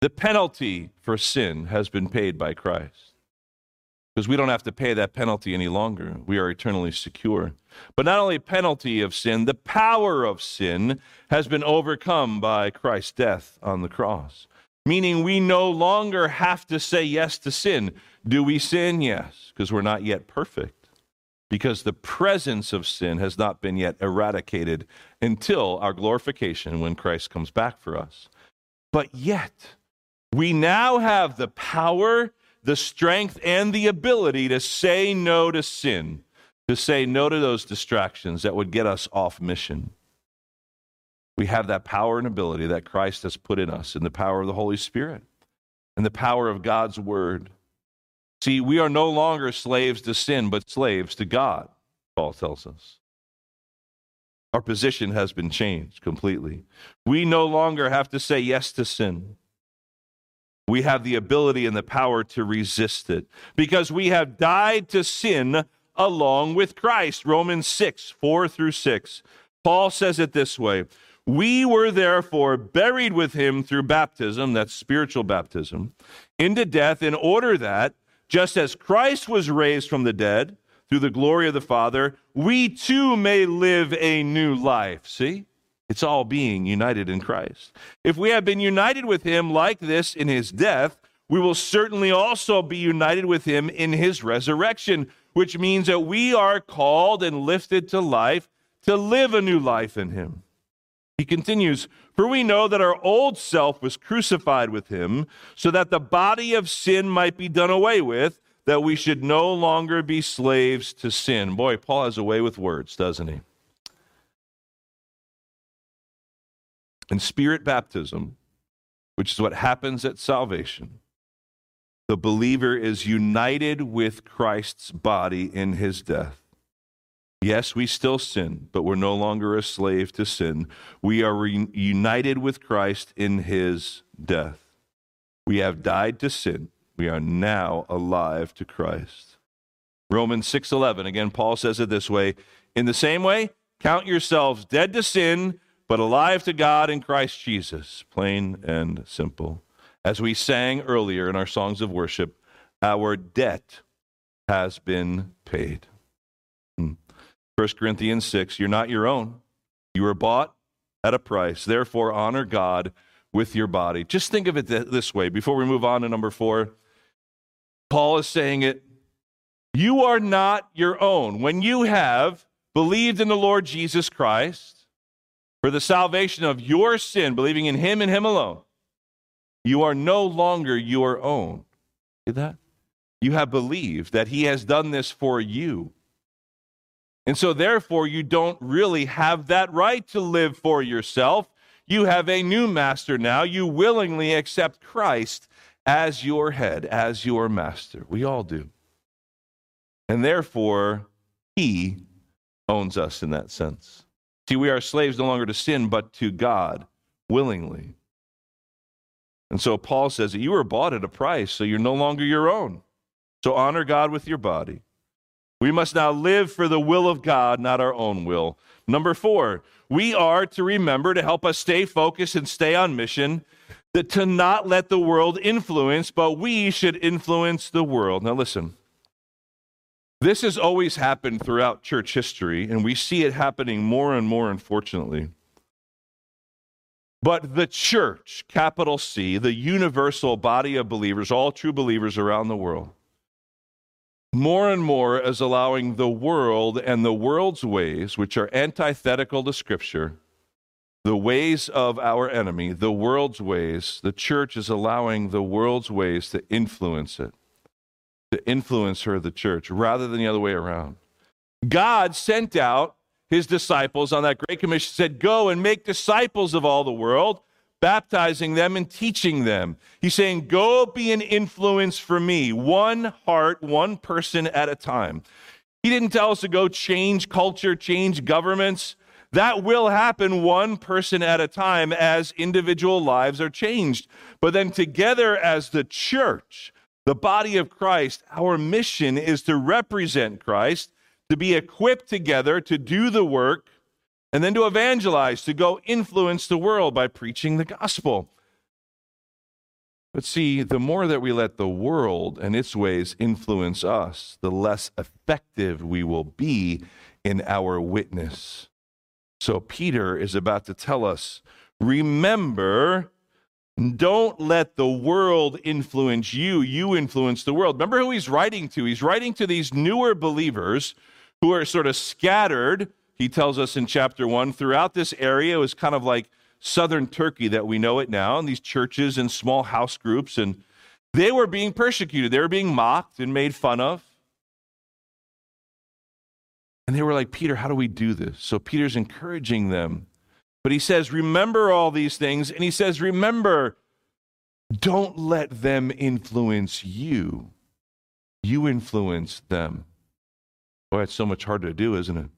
the penalty for sin has been paid by Christ. Because we don't have to pay that penalty any longer. We are eternally secure. But not only penalty of sin, the power of sin has been overcome by Christ's death on the cross. Meaning we no longer have to say yes to sin. Do we sin? Yes, because we're not yet perfect. Because the presence of sin has not been yet eradicated until our glorification when Christ comes back for us. But yet, we now have the power, the strength, and the ability to say no to sin, to say no to those distractions that would get us off mission. We have that power and ability that Christ has put in us in the power of the Holy Spirit and the power of God's Word. See, we are no longer slaves to sin, but slaves to God, Paul tells us. Our position has been changed completely. We no longer have to say yes to sin. We have the ability and the power to resist it because we have died to sin along with Christ. Romans 6, 4 through 6. Paul says it this way We were therefore buried with him through baptism, that's spiritual baptism, into death, in order that, just as Christ was raised from the dead through the glory of the Father, we too may live a new life. See? It's all being united in Christ. If we have been united with him like this in his death, we will certainly also be united with him in his resurrection, which means that we are called and lifted to life to live a new life in him. He continues, For we know that our old self was crucified with him, so that the body of sin might be done away with, that we should no longer be slaves to sin. Boy, Paul has a way with words, doesn't he? In spirit baptism, which is what happens at salvation, the believer is united with Christ's body in his death. Yes, we still sin, but we're no longer a slave to sin. We are re- united with Christ in his death. We have died to sin. We are now alive to Christ. Romans 6:11 again Paul says it this way, in the same way, count yourselves dead to sin, but alive to God in Christ Jesus. Plain and simple. As we sang earlier in our songs of worship, our debt has been paid. Hmm. 1 Corinthians 6, you're not your own. You were bought at a price. Therefore, honor God with your body. Just think of it th- this way before we move on to number four. Paul is saying it. You are not your own. When you have believed in the Lord Jesus Christ for the salvation of your sin, believing in Him and Him alone, you are no longer your own. See that? You have believed that He has done this for you. And so, therefore, you don't really have that right to live for yourself. You have a new master now. You willingly accept Christ as your head, as your master. We all do. And therefore, he owns us in that sense. See, we are slaves no longer to sin, but to God willingly. And so Paul says that you were bought at a price, so you're no longer your own. So honor God with your body. We must now live for the will of God, not our own will. Number four, we are to remember to help us stay focused and stay on mission, that to not let the world influence, but we should influence the world. Now, listen. This has always happened throughout church history, and we see it happening more and more, unfortunately. But the church, capital C, the universal body of believers, all true believers around the world, more and more is allowing the world and the world's ways, which are antithetical to Scripture, the ways of our enemy, the world's ways, the church is allowing the world's ways to influence it, to influencer of the church rather than the other way around. God sent out his disciples on that Great Commission, said, Go and make disciples of all the world, baptizing them and teaching them. He's saying, Go be an influence for me, one heart, one person at a time. He didn't tell us to go change culture, change governments. That will happen one person at a time as individual lives are changed. But then, together as the church, the body of Christ, our mission is to represent Christ, to be equipped together to do the work, and then to evangelize, to go influence the world by preaching the gospel. But see, the more that we let the world and its ways influence us, the less effective we will be in our witness. So Peter is about to tell us remember, don't let the world influence you. You influence the world. Remember who he's writing to? He's writing to these newer believers who are sort of scattered, he tells us in chapter one, throughout this area. It was kind of like southern Turkey that we know it now, and these churches and small house groups. And they were being persecuted, they were being mocked and made fun of. And they were like, Peter, how do we do this? So Peter's encouraging them. But he says, Remember all these things. And he says, Remember, don't let them influence you. You influence them. Boy, it's so much harder to do, isn't it?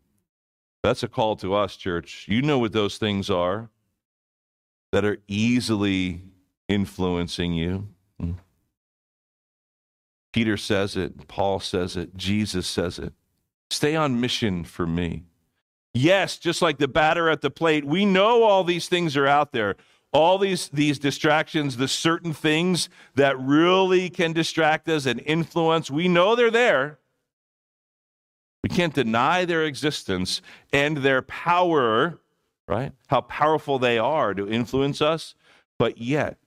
That's a call to us, church. You know what those things are that are easily influencing you. Hmm. Peter says it, Paul says it, Jesus says it. Stay on mission for me. Yes, just like the batter at the plate, we know all these things are out there. All these, these distractions, the certain things that really can distract us and influence, we know they're there. We can't deny their existence and their power, right? How powerful they are to influence us, but yet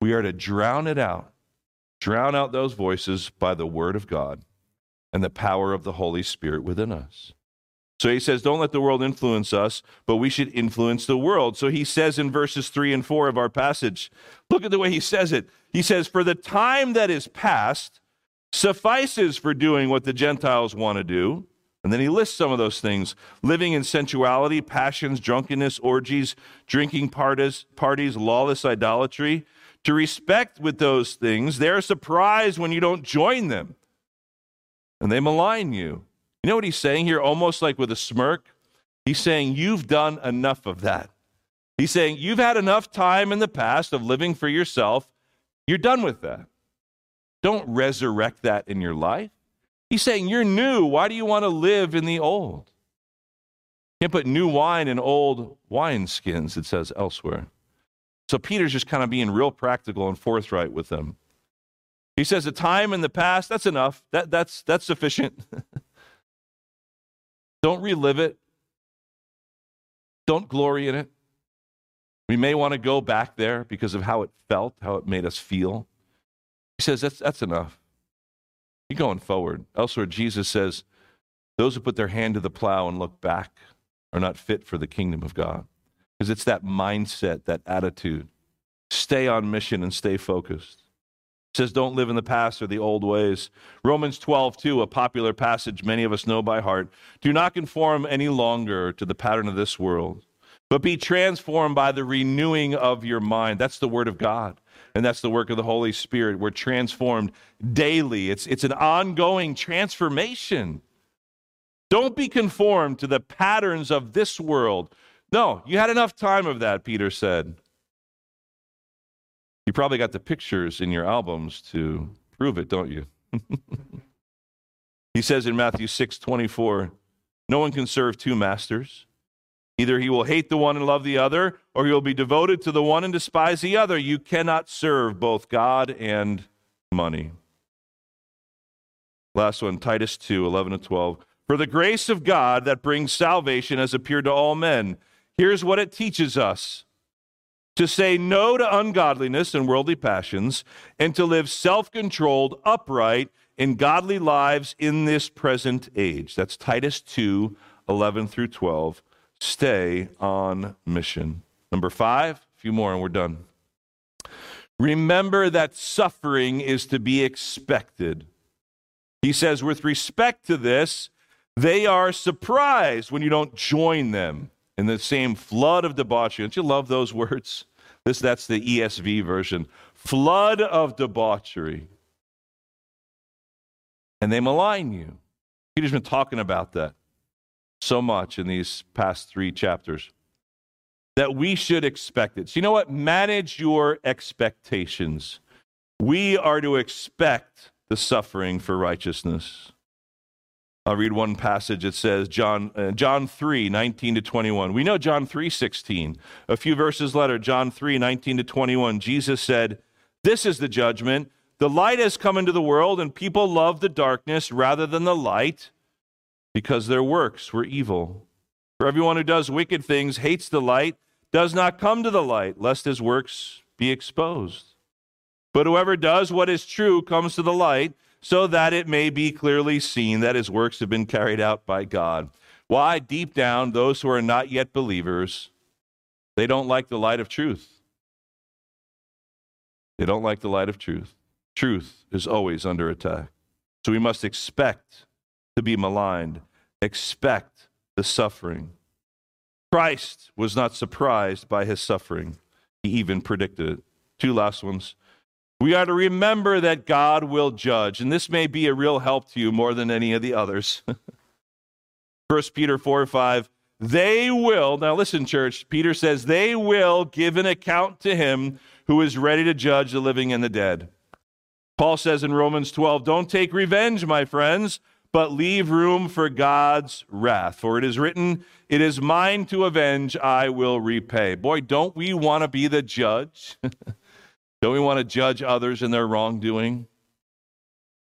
we are to drown it out, drown out those voices by the Word of God and the power of the Holy Spirit within us. So he says, Don't let the world influence us, but we should influence the world. So he says in verses 3 and 4 of our passage, look at the way he says it. He says, For the time that is past suffices for doing what the Gentiles want to do. And then he lists some of those things living in sensuality, passions, drunkenness, orgies, drinking parties, parties lawless idolatry. To respect with those things, they're surprised when you don't join them and they malign you. You know what he's saying here, almost like with a smirk? He's saying, You've done enough of that. He's saying, You've had enough time in the past of living for yourself. You're done with that. Don't resurrect that in your life. He's saying, You're new. Why do you want to live in the old? You can't put new wine in old wineskins, it says elsewhere. So Peter's just kind of being real practical and forthright with them. He says, A time in the past, that's enough. That, that's, that's sufficient. Don't relive it. Don't glory in it. We may want to go back there because of how it felt, how it made us feel. He says, That's, that's enough. You're going forward. Elsewhere, Jesus says, Those who put their hand to the plow and look back are not fit for the kingdom of God. Because it's that mindset, that attitude. Stay on mission and stay focused. Says, Don't live in the past or the old ways. Romans 12, 2, a popular passage many of us know by heart. Do not conform any longer to the pattern of this world, but be transformed by the renewing of your mind. That's the word of God. And that's the work of the Holy Spirit. We're transformed daily. It's, it's an ongoing transformation. Don't be conformed to the patterns of this world. No, you had enough time of that, Peter said. You probably got the pictures in your albums to prove it, don't you? he says in Matthew 6 24, no one can serve two masters. Either he will hate the one and love the other, or he will be devoted to the one and despise the other. You cannot serve both God and money. Last one, Titus 2 11 and 12. For the grace of God that brings salvation has appeared to all men. Here's what it teaches us to say no to ungodliness and worldly passions, and to live self controlled, upright, and godly lives in this present age. That's Titus 2 11 through 12. Stay on mission. Number five, a few more and we're done. Remember that suffering is to be expected. He says, with respect to this, they are surprised when you don't join them in the same flood of debauchery. Don't you love those words? This, that's the ESV version. Flood of debauchery. And they malign you. Peter's been talking about that so much in these past three chapters that we should expect it. So, you know what? Manage your expectations. We are to expect the suffering for righteousness. I'll read one passage. It says, John, uh, John 3, 19 to 21. We know John 3, 16. A few verses later, John 3, 19 to 21, Jesus said, This is the judgment. The light has come into the world, and people love the darkness rather than the light because their works were evil. For everyone who does wicked things hates the light, does not come to the light, lest his works be exposed. But whoever does what is true comes to the light, so that it may be clearly seen that his works have been carried out by God. Why? Deep down, those who are not yet believers, they don't like the light of truth. They don't like the light of truth. Truth is always under attack. So we must expect to be maligned, expect the suffering. Christ was not surprised by his suffering, he even predicted it. Two last ones. We are to remember that God will judge, and this may be a real help to you more than any of the others. 1 Peter 4 5. They will, now listen, church, Peter says, they will give an account to him who is ready to judge the living and the dead. Paul says in Romans 12, Don't take revenge, my friends, but leave room for God's wrath. For it is written, It is mine to avenge, I will repay. Boy, don't we want to be the judge? don't we want to judge others in their wrongdoing?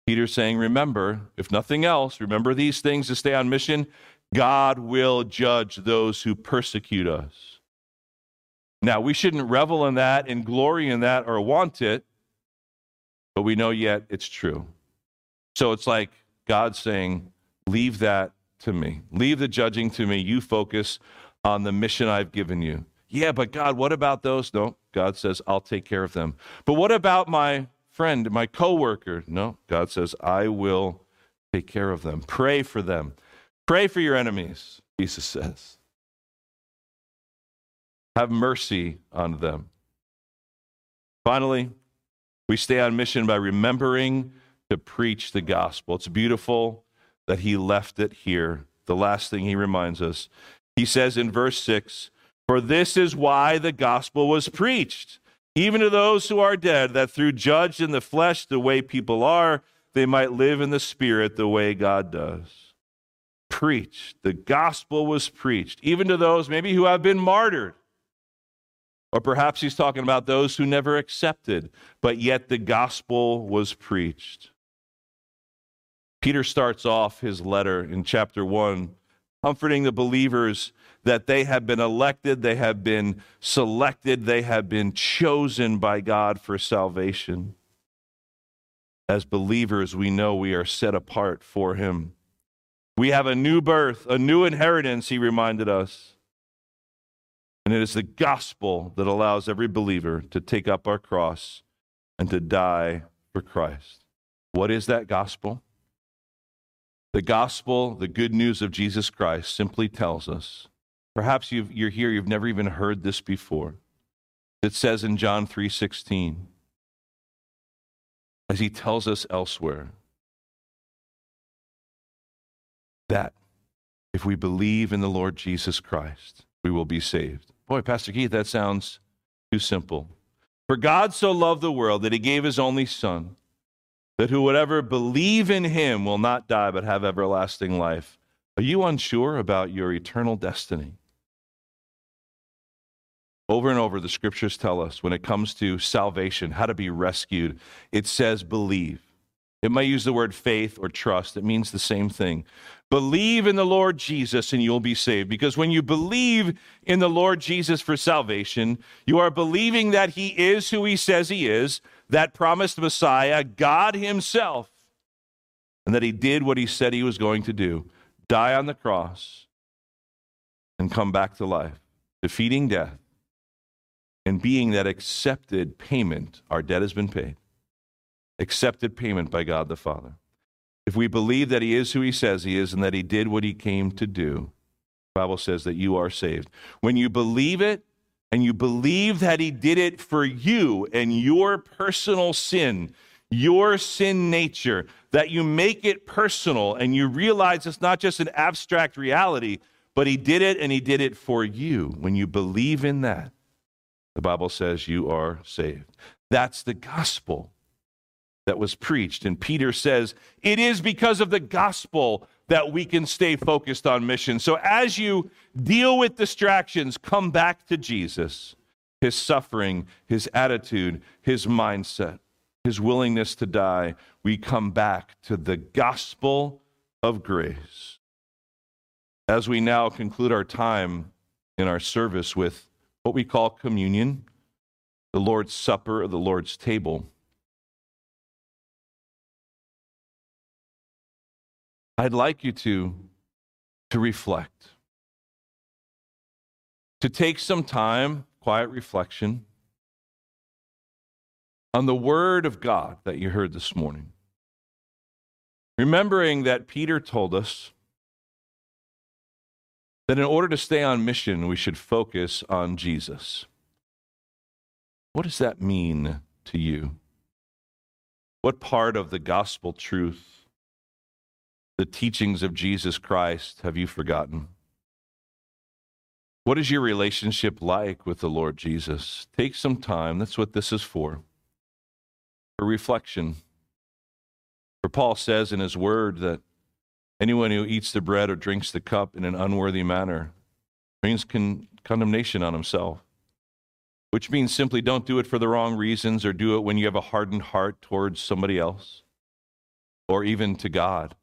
Peter's saying, Remember, if nothing else, remember these things to stay on mission. God will judge those who persecute us. Now, we shouldn't revel in that and glory in that or want it, but we know yet it's true. So it's like God saying, Leave that to me. Leave the judging to me. You focus on the mission I've given you. Yeah, but God, what about those? No, God says, I'll take care of them. But what about my friend, my coworker? No, God says, I will take care of them. Pray for them. Pray for your enemies, Jesus says. Have mercy on them. Finally, we stay on mission by remembering to preach the gospel. It's beautiful that he left it here. The last thing he reminds us, he says in verse 6 For this is why the gospel was preached, even to those who are dead, that through judged in the flesh the way people are, they might live in the spirit the way God does. Preached. The gospel was preached, even to those maybe who have been martyred. Or perhaps he's talking about those who never accepted, but yet the gospel was preached. Peter starts off his letter in chapter 1 comforting the believers that they have been elected, they have been selected, they have been chosen by God for salvation. As believers, we know we are set apart for Him. We have a new birth, a new inheritance, he reminded us. And it is the gospel that allows every believer to take up our cross and to die for Christ. What is that gospel? The gospel, the good news of Jesus Christ, simply tells us. Perhaps you are here, you've never even heard this before. It says in John 3:16, as he tells us elsewhere, that if we believe in the Lord Jesus Christ, we will be saved. Boy, Pastor Keith, that sounds too simple. For God so loved the world that he gave his only Son, that whoever believe in him will not die but have everlasting life. Are you unsure about your eternal destiny? Over and over, the scriptures tell us when it comes to salvation, how to be rescued, it says believe. It might use the word faith or trust, it means the same thing. Believe in the Lord Jesus and you'll be saved. Because when you believe in the Lord Jesus for salvation, you are believing that he is who he says he is, that promised Messiah, God himself, and that he did what he said he was going to do die on the cross and come back to life, defeating death and being that accepted payment. Our debt has been paid, accepted payment by God the Father. if we believe that he is who he says he is and that he did what he came to do, the Bible says that you are saved. When you believe it and you believe that he did it for you and your personal sin, your sin nature, that you make it personal and you realize it's not just an abstract reality, but he did it and he did it for you. When you believe in that, the Bible says you are saved. That's the gospel that was preached. And Peter says, it is because of the gospel that we can stay focused on mission. So as you deal with distractions, come back to Jesus, his suffering, his attitude, his mindset, his willingness to die. We come back to the gospel of grace. As we now conclude our time in our service with what we call communion, the Lord's Supper, or the Lord's table. I'd like you to, to reflect, to take some time, quiet reflection, on the Word of God that you heard this morning. Remembering that Peter told us that in order to stay on mission, we should focus on Jesus. What does that mean to you? What part of the gospel truth, the teachings of Jesus Christ, have you forgotten? What is your relationship like with the Lord Jesus? Take some time. That's what this is for. For reflection. For Paul says in his word that anyone who eats the bread or drinks the cup in an unworthy manner brings con- condemnation on himself which means simply don't do it for the wrong reasons or do it when you have a hardened heart towards somebody else or even to God.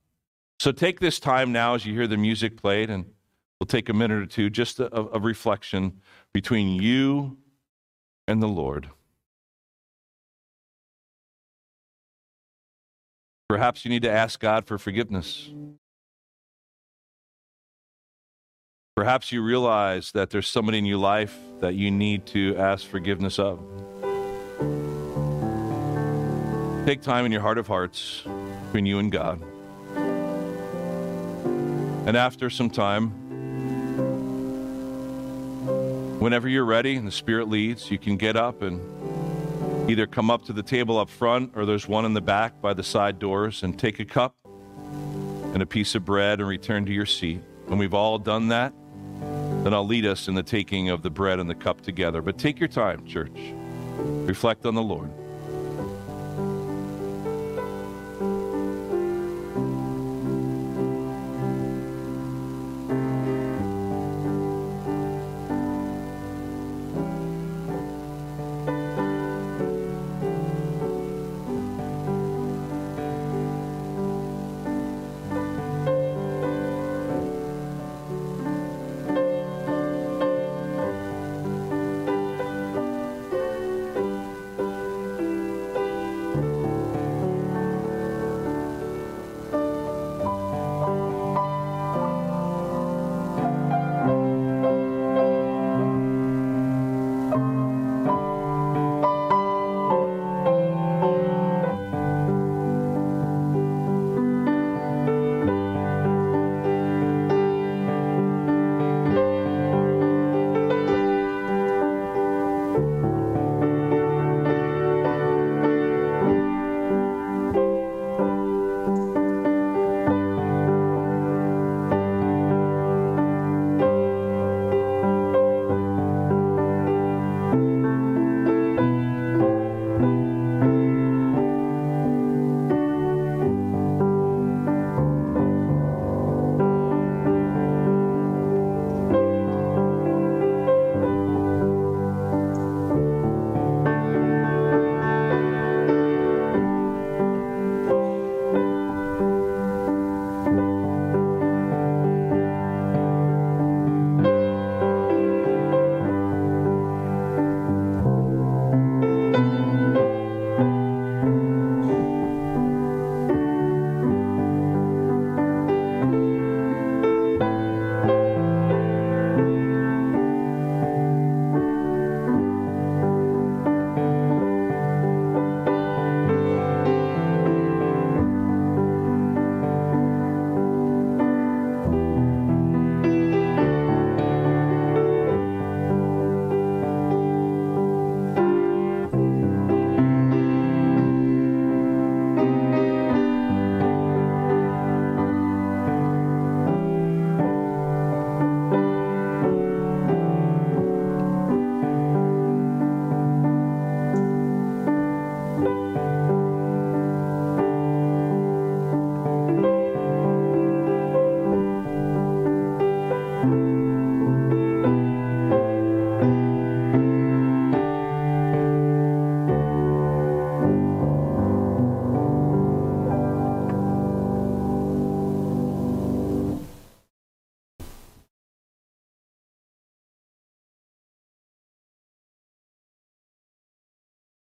So take this time now as you hear the music played, and we'll take a minute or two just of, reflection between you and the Lord. Perhaps you need to ask God for forgiveness. Perhaps you realize that there's somebody in your life that you need to ask forgiveness of. Take time in your heart of hearts between you and God. And after some time, whenever you're ready and the Spirit leads, you can get up and either come up to the table up front or there's one in the back by the side doors and take a cup and a piece of bread and return to your seat. When we've all done that, then I'll lead us in the taking of the bread and the cup together. But take your time, church. Reflect on the Lord.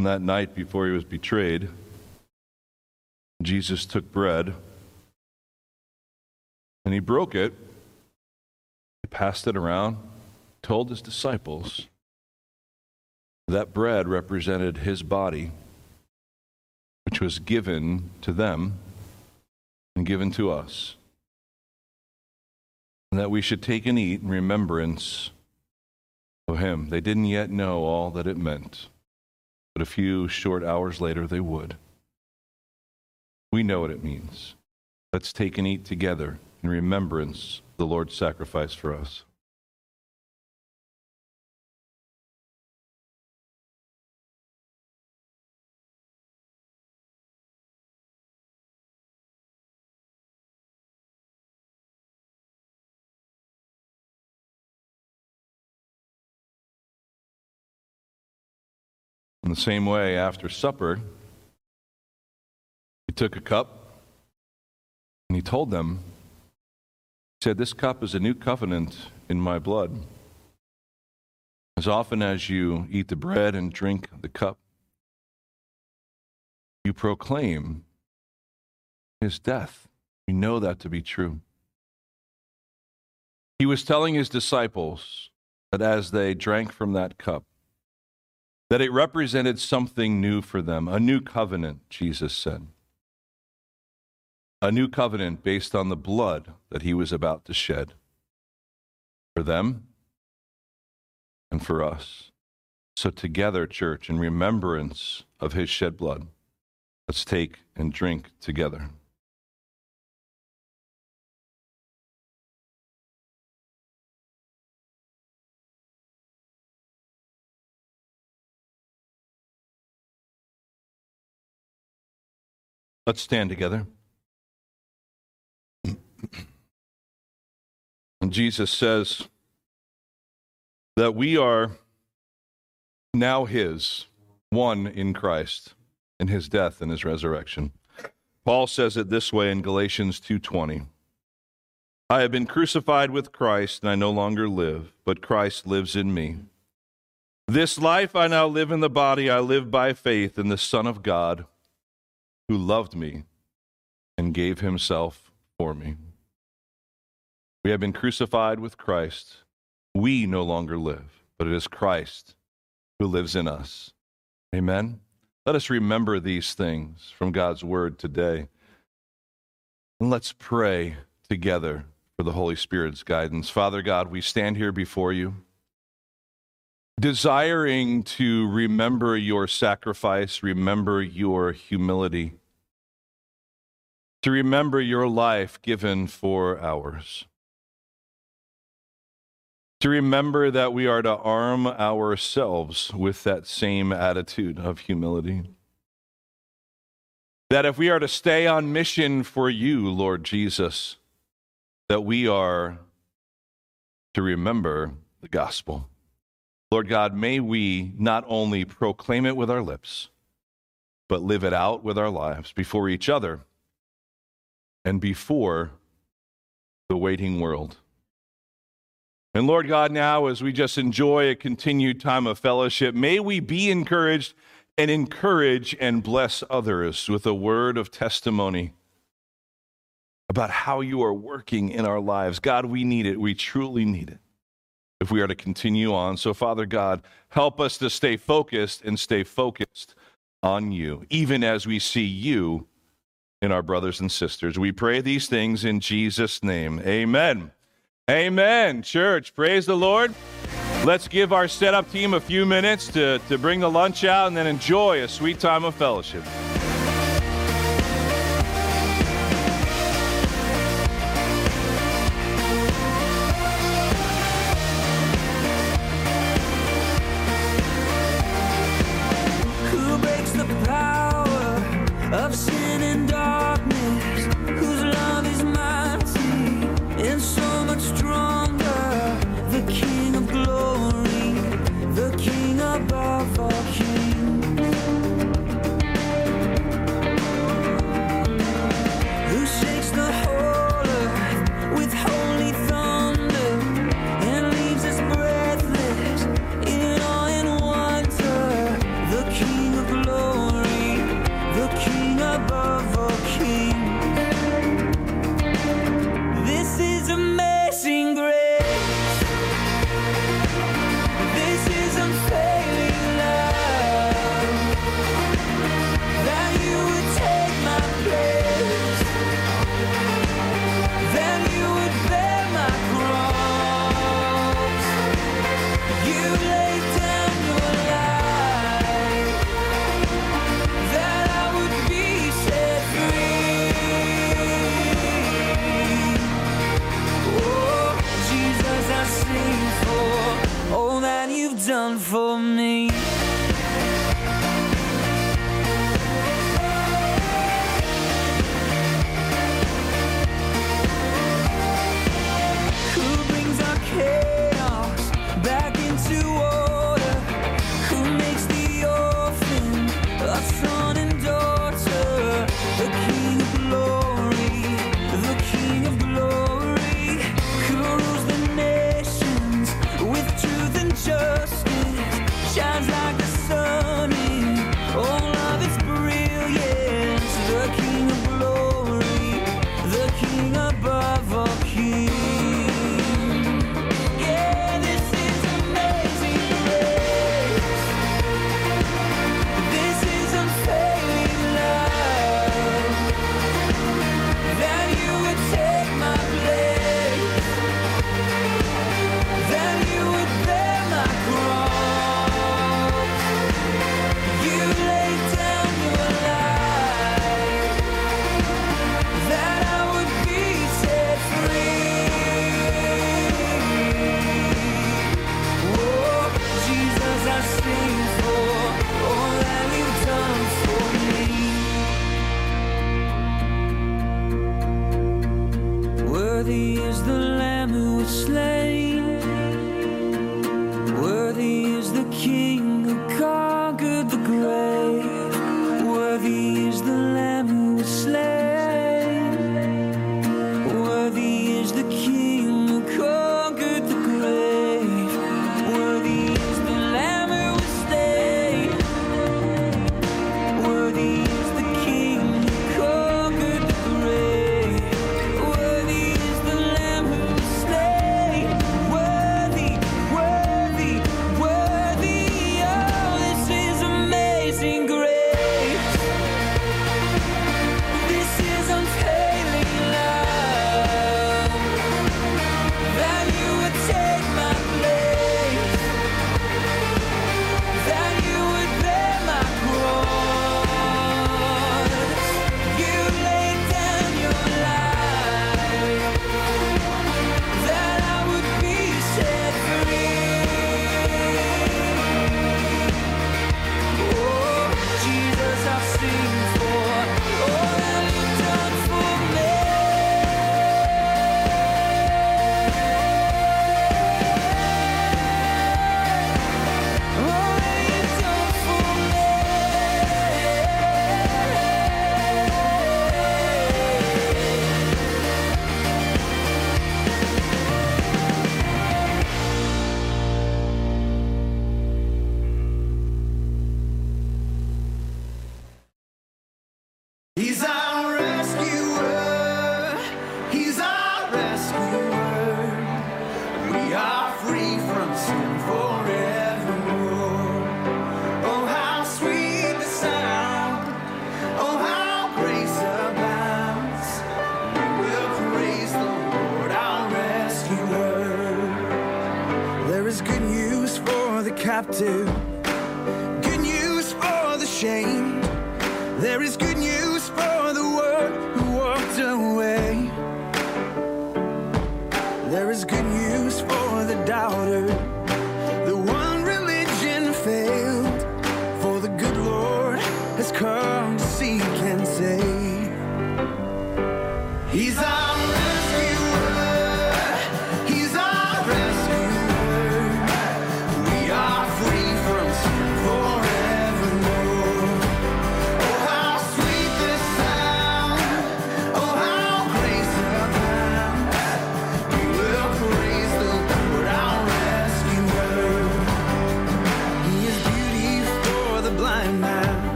On that night before he was betrayed, Jesus took bread and he broke it. He passed it around, told his disciples that bread represented his body, which was given to them and given to us. And that we should take and eat in remembrance of him. They didn't yet know all that it meant, but a few short hours later they would. We know what it means. Let's take and eat together in remembrance of the Lord's sacrifice for us. In the same way, after supper, he took a cup and he told them, He said, This cup is a new covenant in my blood. As often as you eat the bread and drink the cup, you proclaim his death. We know that to be true. He was telling his disciples that as they drank from that cup, that it represented something new for them, a new covenant, Jesus said. A new covenant based on the blood that he was about to shed for them and for us. So, together, church, in remembrance of his shed blood, let's take and drink together. Let's stand together. And Jesus says that we are now his, one in Christ, in his death and his resurrection. Paul says it this way in Galatians 2:20. I have been crucified with Christ, and I no longer live, but Christ lives in me. This life I now live in the body, I live by faith in the Son of God who loved me and gave himself for me. We have been crucified with Christ. We no longer live, but it is Christ who lives in us. Amen. Let us remember these things from God's word today. And let's pray together for the Holy Spirit's guidance. Father God, we stand here before you, desiring to remember your sacrifice, remember your humility to remember your life given for ours. To remember that we are to arm ourselves with that same attitude of humility. That if we are to stay on mission for you, Lord Jesus, that we are to remember the gospel. Lord God, may we not only proclaim it with our lips, but live it out with our lives before each other and before the waiting world. And Lord God, now as we just enjoy a continued time of fellowship, may we be encouraged and encourage and bless others with a word of testimony about how you are working in our lives. God, we need it. We truly need it if we are to continue on. So, Father God, help us to stay focused and stay focused on you, even as we see you in our brothers and sisters. We pray these things in Jesus' name. Amen. Amen. Church, praise the Lord. Let's give our setup team a few minutes to, to bring the lunch out and then enjoy a sweet time of fellowship.